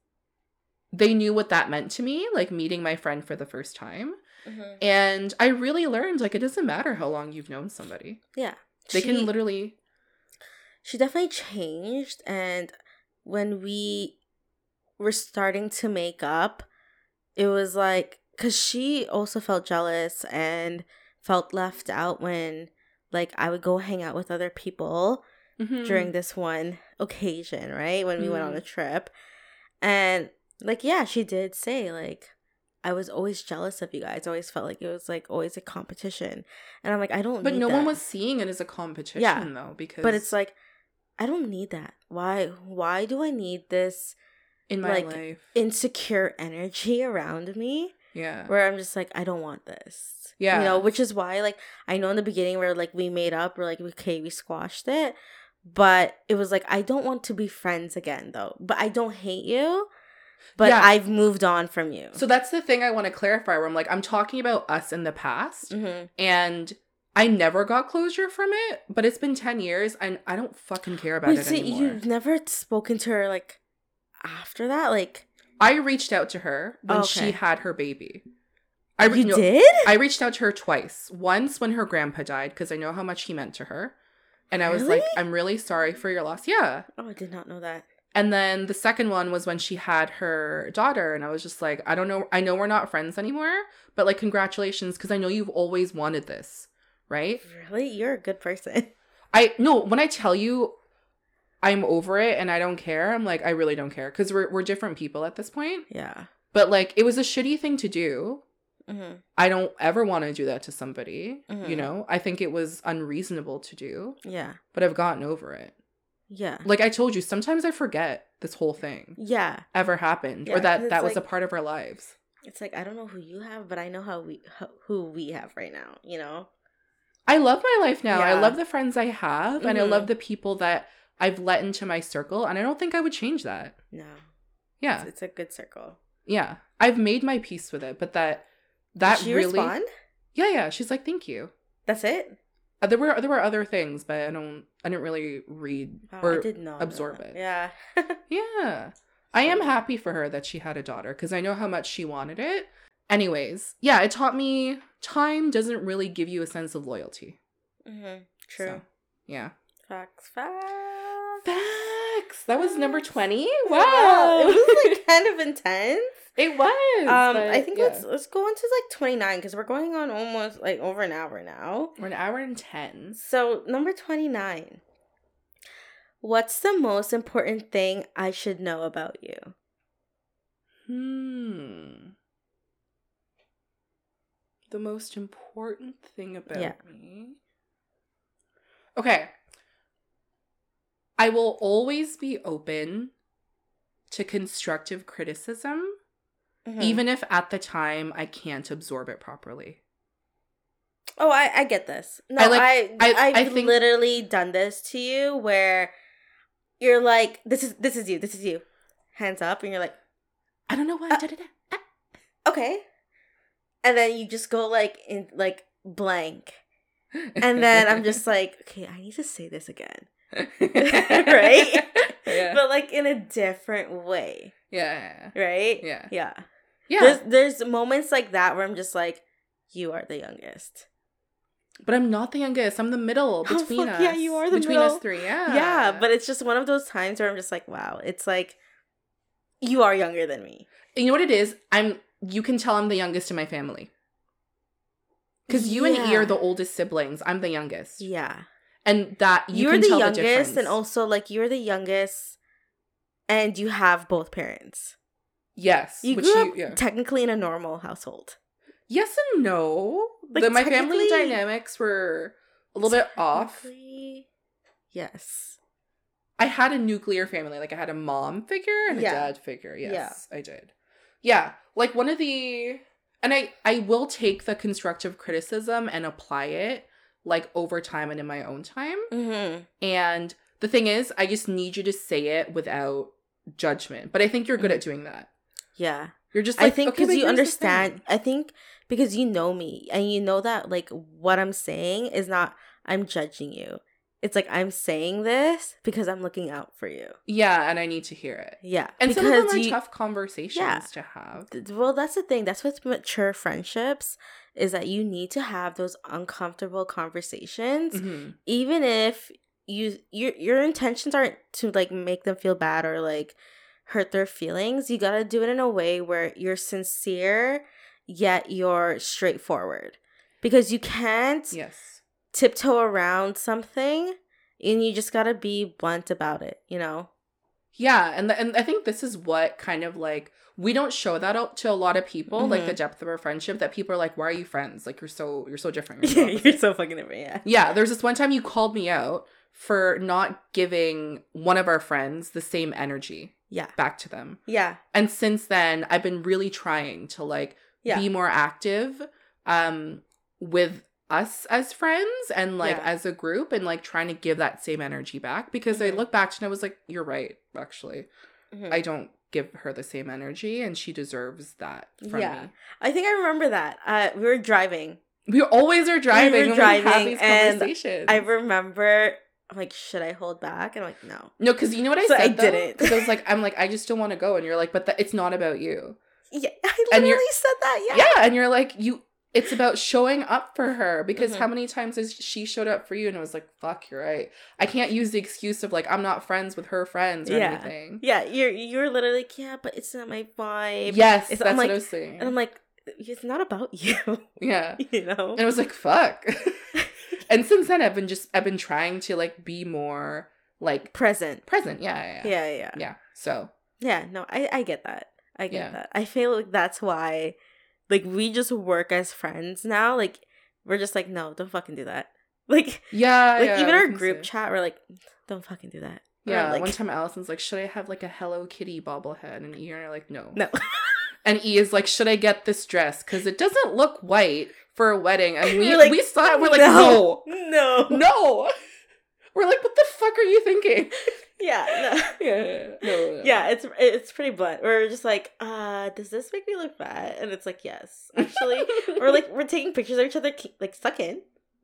A: they knew what that meant to me, like meeting my friend for the first time.
B: Mm-hmm.
A: And I really learned like it doesn't matter how long you've known somebody.
B: Yeah.
A: They
B: she,
A: can literally
B: She definitely changed, and when we were starting to make up, it was like because she also felt jealous and felt left out when like I would go hang out with other people
A: Mhm.
B: during this one occasion, right? When we went on a trip. And like yeah, she did say like I was always jealous of you guys. I always felt like it was like always a competition. And I'm like I don't
A: But no
B: that.
A: one was seeing it as a competition
B: Yeah.
A: though, because
B: But it's like I don't need that. Why why do I need this
A: in my
B: like,
A: life.
B: insecure energy around me
A: Yeah.
B: where I'm just like I don't want this.
A: Yeah.
B: You know, which is why like I know in the beginning where like we made up, we're like okay, we squashed it. But it was like I don't want to be friends again though. But I don't hate you. but
A: Yeah.
B: I've moved on from you.
A: So that's the thing I want to clarify where I'm like, I'm talking about us in the past
B: hmm
A: and I never got closure from it, but it's been 10 years and I don't fucking care about
B: Wait,
A: it
B: so
A: anymore.
B: you've never spoken to her like after that? Like
A: I reached out to her when she had her baby. I re-
B: you
A: no,
B: did?
A: I reached out to her twice. Once when her grandpa died because I know how much he meant to her. And I was like, I'm really sorry for your loss. Yeah.
B: Oh, I did not know that.
A: And then the second one was when she had her daughter. And I was just like, I don't know. I know we're not friends anymore, but like, congratulations because I know you've always wanted this. Right.
B: Really? You're a good person.
A: I, no, when I tell you I'm over it and I don't care, I'm like, I really don't care because we're, we're different people at this point.
B: Yeah.
A: But like, it was a shitty thing to do.
B: hmm
A: I don't ever want to do that to somebody. You
B: Mhm.
A: know, I think it was unreasonable to do,
B: Yeah.
A: but I've gotten over it.
B: Yeah.
A: Like I told you, sometimes I forget this whole thing
B: Yeah.
A: ever happened
B: Yeah,
A: or that that was a part of our lives.
B: It's like I don't know who you have, but I know how we ho- who we have right now. You know.
A: I love my life now. I love the friends I have and I love the people that I've let into my circle and I don't think I would change that.
B: No.
A: Yeah.
B: It's, it's a good circle.
A: Yeah. I've made my peace with it, but that that
B: Did she
A: really
B: respond?
A: Yeah, yeah, she's like, "Thank you."
B: That's it.
A: Uh, there were there were other things, but I don't I didn't really read
B: Wow,
A: or absorb it.
B: Yeah.
A: Yeah. I am happy for her that she had a daughter because I know how much she wanted it. Anyways, yeah, it taught me time doesn't really give you a sense of loyalty.
B: mm-hmm. True.
A: So, yeah.
B: Facts. Facts.
A: Facts. That was number 20.
B: Yeah,
A: Wow.
B: it was like kind of intense.
A: it was.
B: Um,
A: but,
B: I think
A: yeah.
B: let's let's go on to like twenty nine because we're going on almost like over an hour now.
A: We're an hour and 10.
B: So number twenty nine. What's the most important thing I should know about you?
A: Hmm. The most important thing about
B: Yeah.
A: me. Okay. I will always be open to constructive criticism,
B: Mhm.
A: even if at the time I can't absorb it properly.
B: Oh, I, I get this. No,
A: I
B: I,
A: like-
B: I,
A: I- I
B: have
A: think-
B: literally done this to you where you're like, this is this is you, this is you, hands up, and you're like,
A: I don't know why.
B: Uh,
A: da-da-da.
B: okay, and then you just go like in like blank, and then I'm just like, okay, I need to say this again, right?
A: Yeah.
B: but like in a different way,
A: yeah.
B: right?
A: Yeah.
B: Yeah.
A: Yeah.
B: There's there's moments like that where I'm just like, you are the youngest.
A: But I'm not the youngest. I'm the middle
B: Oh,
A: between
B: fuck
A: us.
B: yeah, you are the
A: between
B: middle.
A: us three. Yeah.
B: Yeah, but it's just one of those times where I'm just like, wow, it's like you are younger than me.
A: you know what it is? I'm. You can tell I'm the youngest in my family. Because you and E are the oldest siblings. I'm the youngest,
B: Yeah.
A: And that you
B: are the youngest
A: difference.
B: and also like you're the youngest and you have both parents.
A: yes,
B: You
A: which
B: grew
A: you
B: up
A: yeah.
B: technically in a normal household.
A: yes and no.
B: Like,
A: the, my family dynamics were a little bit off.
B: Yes.
A: I had a nuclear family. Like I had a mom figure and
B: Yeah.
A: a dad figure. Yes, I did. Yeah, like one of the and I I will take the constructive criticism and apply it like over time and in my own time.
B: Mm-hmm.
A: And the thing is, I just need you to say it without judgment. But I think you're good at doing that.
B: Yeah.
A: You're just like
B: I think because
A: but
B: you understand. I think because you know me and you know that like what I'm saying is not I'm judging you. It's like I'm saying this because I'm looking out for you.
A: Yeah, and I need to hear it.
B: Yeah.
A: And some of them are
B: you,
A: tough conversations
B: Yeah.
A: to have.
B: Well, that's the thing. That's what's mature friendships is that you need to have those uncomfortable conversations,
A: Mhm.
B: even if you your your intentions aren't to like make them feel bad or like hurt their feelings. You gotta do it in a way where you're sincere yet you're straightforward, because you can't
A: Yes.
B: Tiptoe around something, and you just gotta be blunt about it. You know.
A: Yeah, and the, and I think this is what kind of like we don't show that out to a lot of people, like the
B: Mhm.
A: depth of our friendship. That people are like, "Why are you friends? Like you're so you're so different." You're
B: Yeah, you're so fucking different. Yeah.
A: yeah, there's this one time you called me out for not giving one of our friends the same energy
B: Yeah.
A: back to them,
B: Yeah.
A: and since then I've been really trying to like
B: Yeah.
A: be more active, um, with us as friends and like
B: Yeah.
A: as a group and like trying to give that same energy back because I
B: Mhm.
A: look back and I was like, "You're right, actually."
B: Mhm.
A: I don't give her the same energy and she deserves that from
B: Yeah.
A: me.
B: I think I remember that. Uh, we were driving.
A: We always are driving
B: were
A: we have
B: driving,
A: these
B: and. I remember. I'm like, should I hold back? And I'm like, no.
A: no, because you know what I
B: So I
A: though?
B: didn't.
A: Because I was like, I'm like, I just don't want to go, and you're like, but that it's not about you.
B: Yeah, I literally said that. Yeah.
A: Yeah, and you're like, you. It's about showing up for her because
B: Mhm.
A: how many times has she showed up for you? And I was like, fuck, you're right. I can't use the excuse of like I'm not friends with her friends or
B: Yeah.
A: anything.
B: Yeah, you're you're literally like, yeah, but it's not my vibe.
A: Yes,
B: It's-
A: that's
B: I'm
A: what
B: like-
A: I was saying.
B: and I'm like, it's not about you,
A: yeah.
B: you know.
A: And I was like, fuck. and since then I've been just I've been trying to like be more like
B: Present.
A: present. Yeah, yeah. Yeah.
B: Yeah, yeah,
A: yeah. So
B: yeah. No, I I get that. I get
A: Yeah.
B: that. I feel like that's why, like, we just work as friends now. Like, we're just like, no, don't fucking do that. Like,
A: yeah,
B: like
A: yeah,
B: even our group chat, we're like, don't fucking do that.
A: Yeah,
B: like,
A: one time Allison's like, should I have like a Hello Kitty bobblehead? And E and I are like, no.
B: no.
A: And E is like, should I get this dress? Because it doesn't look white for a wedding. And we
B: like,
A: we saw it. We're like, no,
B: no,
A: no. We're like, what the fuck are you thinking?
B: Yeah, no.
A: yeah, no, no.
B: Yeah, it's it's pretty blunt. We're just like, uh, does this make me look fat? And it's like, yes, actually. We're like, we're taking pictures of each other, like suck in.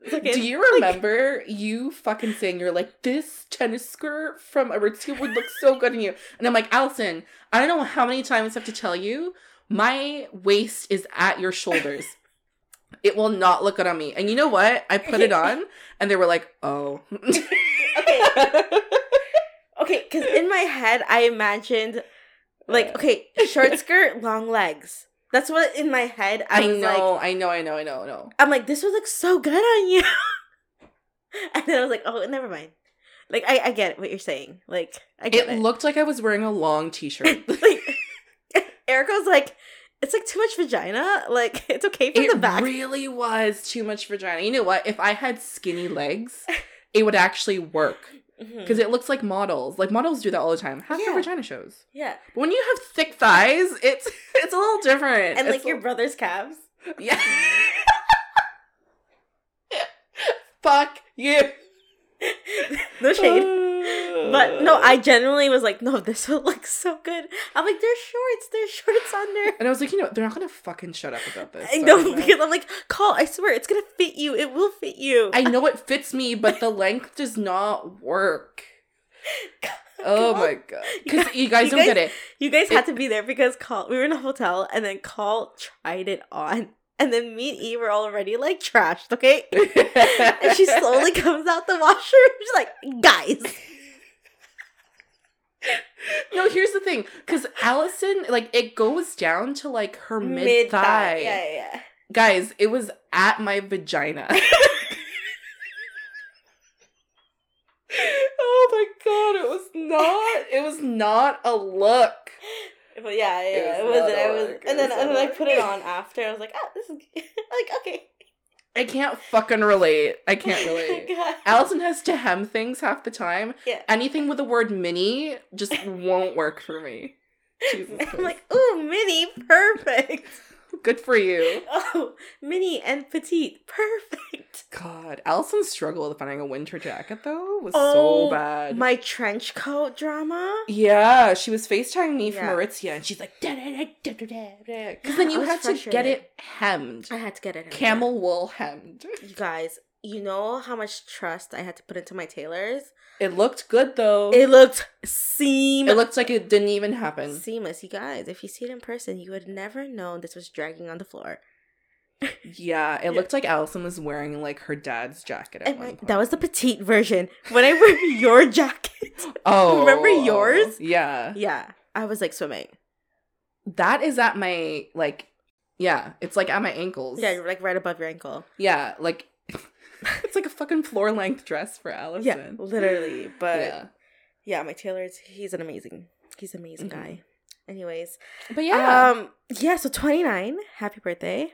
B: Suck in.
A: Do you
B: Like,
A: remember you fucking saying you're like this tennis skirt from Aritzia would look so good on you? And I'm like, Allison, I don't know how many times I have to tell you, my waist is at your shoulders. It will not look good on me. And you know what? I put it on, and they were like, "Oh."
B: Okay. Okay, because in my head, I imagined, like, okay, short skirt, long legs. That's what in my head I,
A: I
B: was like.
A: know, I know, I know, I know, I know.
B: I'm like, this would look so good on you. and then I was like, oh, never mind. Like, I, I get what you're saying. Like, I get
A: It
B: it.
A: looked like I was wearing a long t-shirt.
B: like, Erica was like, it's like too much vagina. Like, it's okay from
A: it
B: the back.
A: really was too much vagina. You know what? If I had skinny legs, it would actually work.
B: Mm-hmm.
A: Because it looks like models. Like models do that all the time. Half
B: Yeah.
A: their vagina shows.
B: yeah.
A: But when you have thick thighs, it's it's a little different.
B: And like
A: It's
B: your
A: a-
B: brother's calves.
A: yeah. Fuck you.
B: no shade. Uh, But no, I genuinely was like, no, this would look so good. I'm like, there's shorts, there's shorts on there.
A: And I was like, you know, they're not gonna fucking shut up about this.
B: I
A: so
B: know because I'm like, call. I swear, it's gonna fit you. It will fit you.
A: I know it fits me, but the length does not work. Oh my god! Because you guys
B: you
A: don't
B: guys-
A: get it.
B: You guys had to be there because call. We were in a hotel, and then call tried it on, and then me and E were already like trashed. Okay, and she slowly comes out the washroom. She's like, guys.
A: No, here's the thing, because Allison, like, it goes down to like her mid thigh.
B: Yeah, yeah, yeah.
A: Guys, it was at my vagina. oh my god, it was not. It was not a look.
B: But yeah, yeah,
A: It
B: it
A: was
B: was. It was,
A: it
B: and then
A: was
B: and then I put it on after. I was like, ah, this is like okay.
A: I can't fucking relate. I can't relate.
B: God.
A: Allison has to hem things half the time.
B: Yeah.
A: Anything with the word mini just won't work for me. Jesus
B: I'm
A: Christ.
B: like, ooh, mini, perfect.
A: Good for you.
B: Oh, mini and petite, perfect.
A: God, Allison's struggle with finding a winter jacket though was
B: Oh,
A: so bad.
B: My trench coat drama.
A: yeah, she was FaceTiming me from
B: Yeah.
A: Aritzia and she's like, da da da da da. Because then you had to get it hemmed.
B: I had to get it. there.
A: Camel wool hemmed.
B: You guys, you know how much trust I had to put into my tailors.
A: It looked good though.
B: It looked seam.
A: It looked like it didn't even happen.
B: seamless. You guys, if you see it in person, you would never know this was dragging on the floor.
A: Yeah, it looked like Allison was wearing like her dad's jacket at
B: And
A: one point.
B: that was the petite version. When I wear your jacket,
A: Oh,
B: remember yours?
A: Yeah,
B: yeah, I was like swimming.
A: that is at my like. Yeah, it's like at my ankles.
B: Yeah, like right above your ankle.
A: yeah, like it's like a fucking floor length dress for Allison.
B: Yeah, literally. But
A: yeah,
B: yeah, my tailor's he's an amazing, he's an amazing
A: Mhm.
B: guy. Anyways,
A: but yeah.
B: um, yeah. So twenty nine, happy birthday.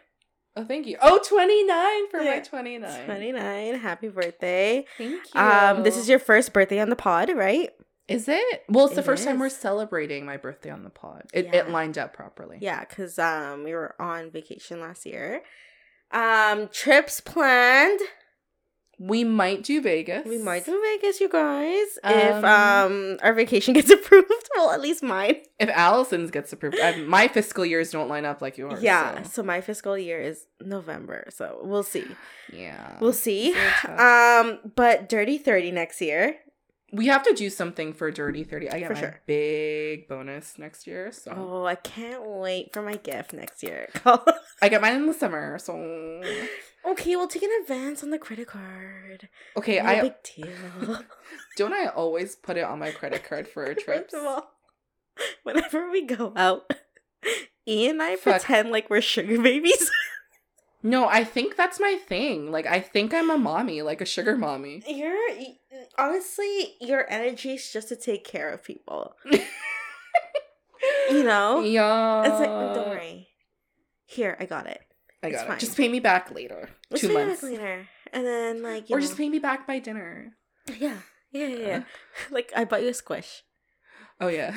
A: oh, thank you. Oh, 29 for my 29.
B: Twenty nine, happy birthday.
A: Thank you.
B: Um, this is your first birthday on the pod, right?
A: Is it? Well, it's the
B: It
A: first time we're celebrating my birthday on the pod. It
B: Yeah.
A: it lined up properly.
B: Yeah, because um we were on vacation last year. Um trips planned.
A: We might do Vegas.
B: We might do Vegas, you guys. if
A: Um,
B: um our vacation gets approved, well, at least mine.
A: If Allison's gets approved, I, my fiscal years don't line up like yours.
B: yeah.
A: so-
B: So my fiscal year is November, so we'll see.
A: Yeah.
B: We'll see. Um, but Dirty Thirty next year.
A: We have to do something for Dirty 30. I get
B: For
A: my
B: sure.
A: big bonus next year. So
B: Oh, I can't wait for my gift next year.
A: I get mine in the summer. So
B: okay, we'll take an advance on the credit card.
A: okay,
B: no
A: I
B: big deal.
A: don't I always put it on my credit card for our trips.
B: First of all, whenever we go out, Ian and I
A: Fuck.
B: pretend like we're sugar babies.
A: No, I think that's my thing. Like I think I'm a mommy, like a sugar mommy.
B: You're honestly, your energy is just to take care of people. You know,
A: Yeah.
B: it's like oh, don't worry. Here, I got it.
A: I
B: it's
A: got
B: fine.
A: it. Just pay me back later.
B: Let's
A: Two
B: pay it back
A: months.
B: later, and then like
A: Or
B: know,
A: just pay me back by dinner.
B: yeah, yeah, yeah, yeah. Like I bought you a squish.
A: Oh yeah.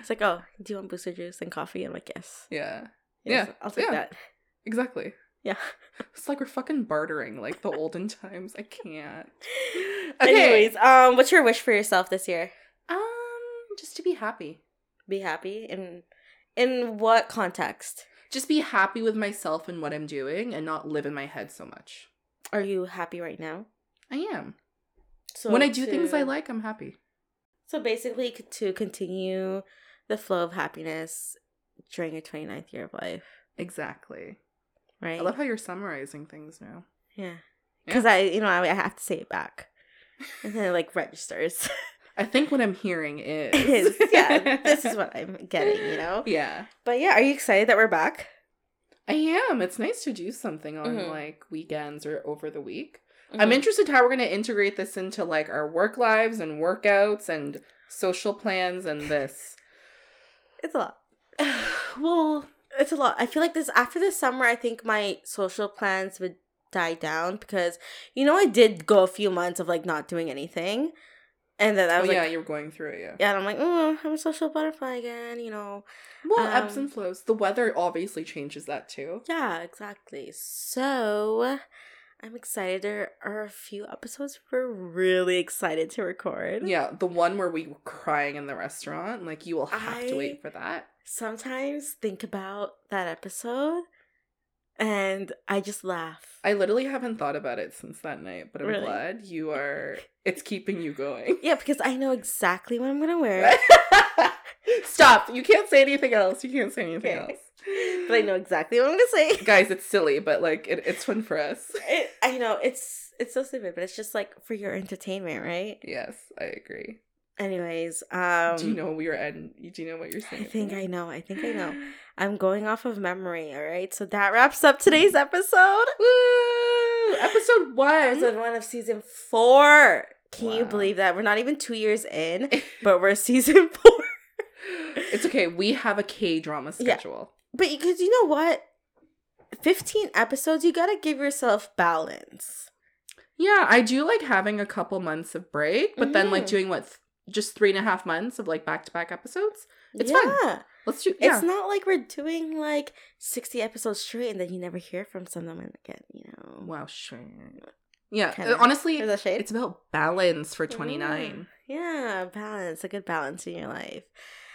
B: It's like, oh, do you want booster juice and coffee? I'm like, yes.
A: Yeah.
B: yes
A: Yeah,
B: I'll take
A: yeah.
B: that.
A: Exactly.
B: Yeah.
A: It's like we're fucking bartering like the olden times. I can't. Okay.
B: Anyways, um, what's your wish for yourself this year?
A: Um, just to be happy.
B: Be happy in in what context?
A: Just be happy with myself and what I'm doing and not live in my head so much.
B: Are you happy right now?
A: I am.
B: So
A: when I do things I like, I'm happy.
B: So basically, to continue the flow of happiness during your 29th year of life,
A: Exactly.
B: Right?
A: I love how you're summarizing things now.
B: yeah. Because I, you know, I, I have to say it back. And then it, like registers.
A: I think what I'm hearing is,
B: is yeah, this is what I'm getting, you know?
A: Yeah.
B: But yeah, are you excited that we're back?
A: I am. It's nice to do something on
B: Mhm.
A: like weekends or over the week.
B: Mm-hmm.
A: I'm interested how we're going to integrate this into like our work lives and workouts and social plans and this.
B: It's a lot.
A: well,
B: It's a lot. I feel like this after this summer, I think my social plans would die down because you know I did go a few months of like not doing anything, and then I
A: oh,
B: was
A: yeah,
B: like,
A: you were going through it, yeah.
B: yeah, and I'm like, oh, I'm a social butterfly again, you know.
A: Well, ebbs
B: Um,
A: and flows. The weather obviously changes that too.
B: Yeah, exactly. So I'm excited. There are a few episodes we're really excited to record.
A: Yeah, the one where we were crying in the restaurant, like you will have to wait for that.
B: Sometimes think about that episode, and I just laugh.
A: I literally haven't thought about it since that night, but I'm
B: Really?
A: glad you are. It's keeping you going.
B: Yeah, because I know exactly what I'm gonna wear.
A: Stop! You can't say anything else. You can't say anything
B: Okay.
A: else.
B: but I know exactly what I'm gonna say.
A: Guys, it's silly, but like it, it's fun for us.
B: It, I know it's it's so stupid, but it's just like for your entertainment, right?
A: Yes, I agree.
B: Anyways, um,
A: do you know we are and do you know what you're saying?
B: I think I know. I think I know. I'm going off of memory. All right, so that wraps up today's episode.
A: Woo! Episode one.
B: Episode one of season four. Can you believe that we're not even two years in, but we're season four?
A: it's okay. We have a K drama
B: Yeah.
A: schedule.
B: But because you know what, fifteen episodes, you gotta give yourself balance.
A: Yeah, I do like having a couple months of break, but then like
B: Mhm.
A: doing what just three and a half months of like back to back episodes. It's
B: yeah.
A: fun. Let's do. Yeah,
B: It's not like we're doing like 60 episodes straight and then you never hear from someone again, you know.
A: wow, sure. Yeah,
B: Kinda.
A: honestly,
B: Is that shade?
A: it's about balance for twenty nine.
B: Yeah, balance, a good balance in your life.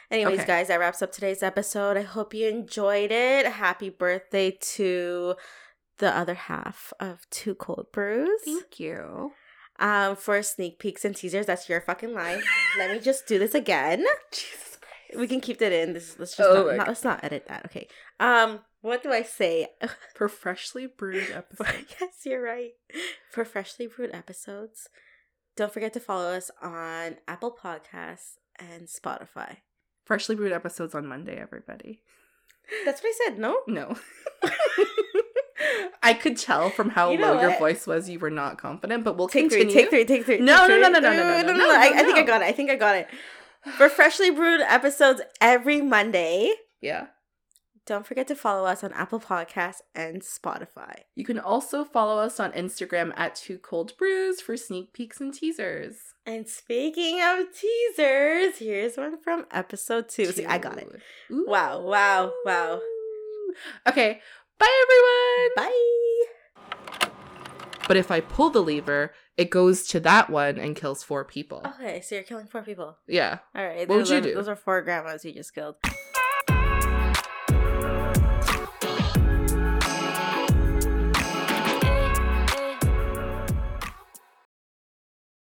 B: Anyways,
A: Okay.
B: guys, that wraps up today's episode. I hope you enjoyed it. Happy birthday to the other half of Two Cold Brews.
A: Thank you.
B: Um, for sneak peeks and teasers, that's your fucking line. Let me just do this again.
A: Jesus Christ.
B: We can keep that in. This let's just
A: Oh
B: not, not- let's not edit that. Okay. Um, what do I say?
A: For freshly brewed episode.
B: yes, you're right. For freshly brewed episodes, don't forget to follow us on Apple Podcasts and Spotify.
A: freshly brewed episodes on Monday, everybody.
B: That's what I said. No.
A: No. I could tell from how
B: You know
A: low your voice was you were not confident, but we'll
B: Take
A: continue.
B: three. Take three. Take three.
A: No,
B: take
A: no, no, no, no, no, no, no,
B: I, I think I got it. I think I got it. For freshly brewed episodes every Monday,
A: Yeah.
B: don't forget to follow us on Apple Podcasts and Spotify.
A: You can also follow us on Instagram at Two Cold Brews for sneak peeks and teasers.
B: And speaking of teasers, here's one from episode two. See, I got it.
A: Ooh.
B: Wow, wow, wow.
A: Okay. Bye, everyone.
B: Bye.
A: But if I pull the lever, it goes to that one and kills four people.
B: Okay, so you're killing four people.
A: Yeah.
B: All right.
A: What would you
B: are,
A: do?
B: Those are four grandmas you just killed.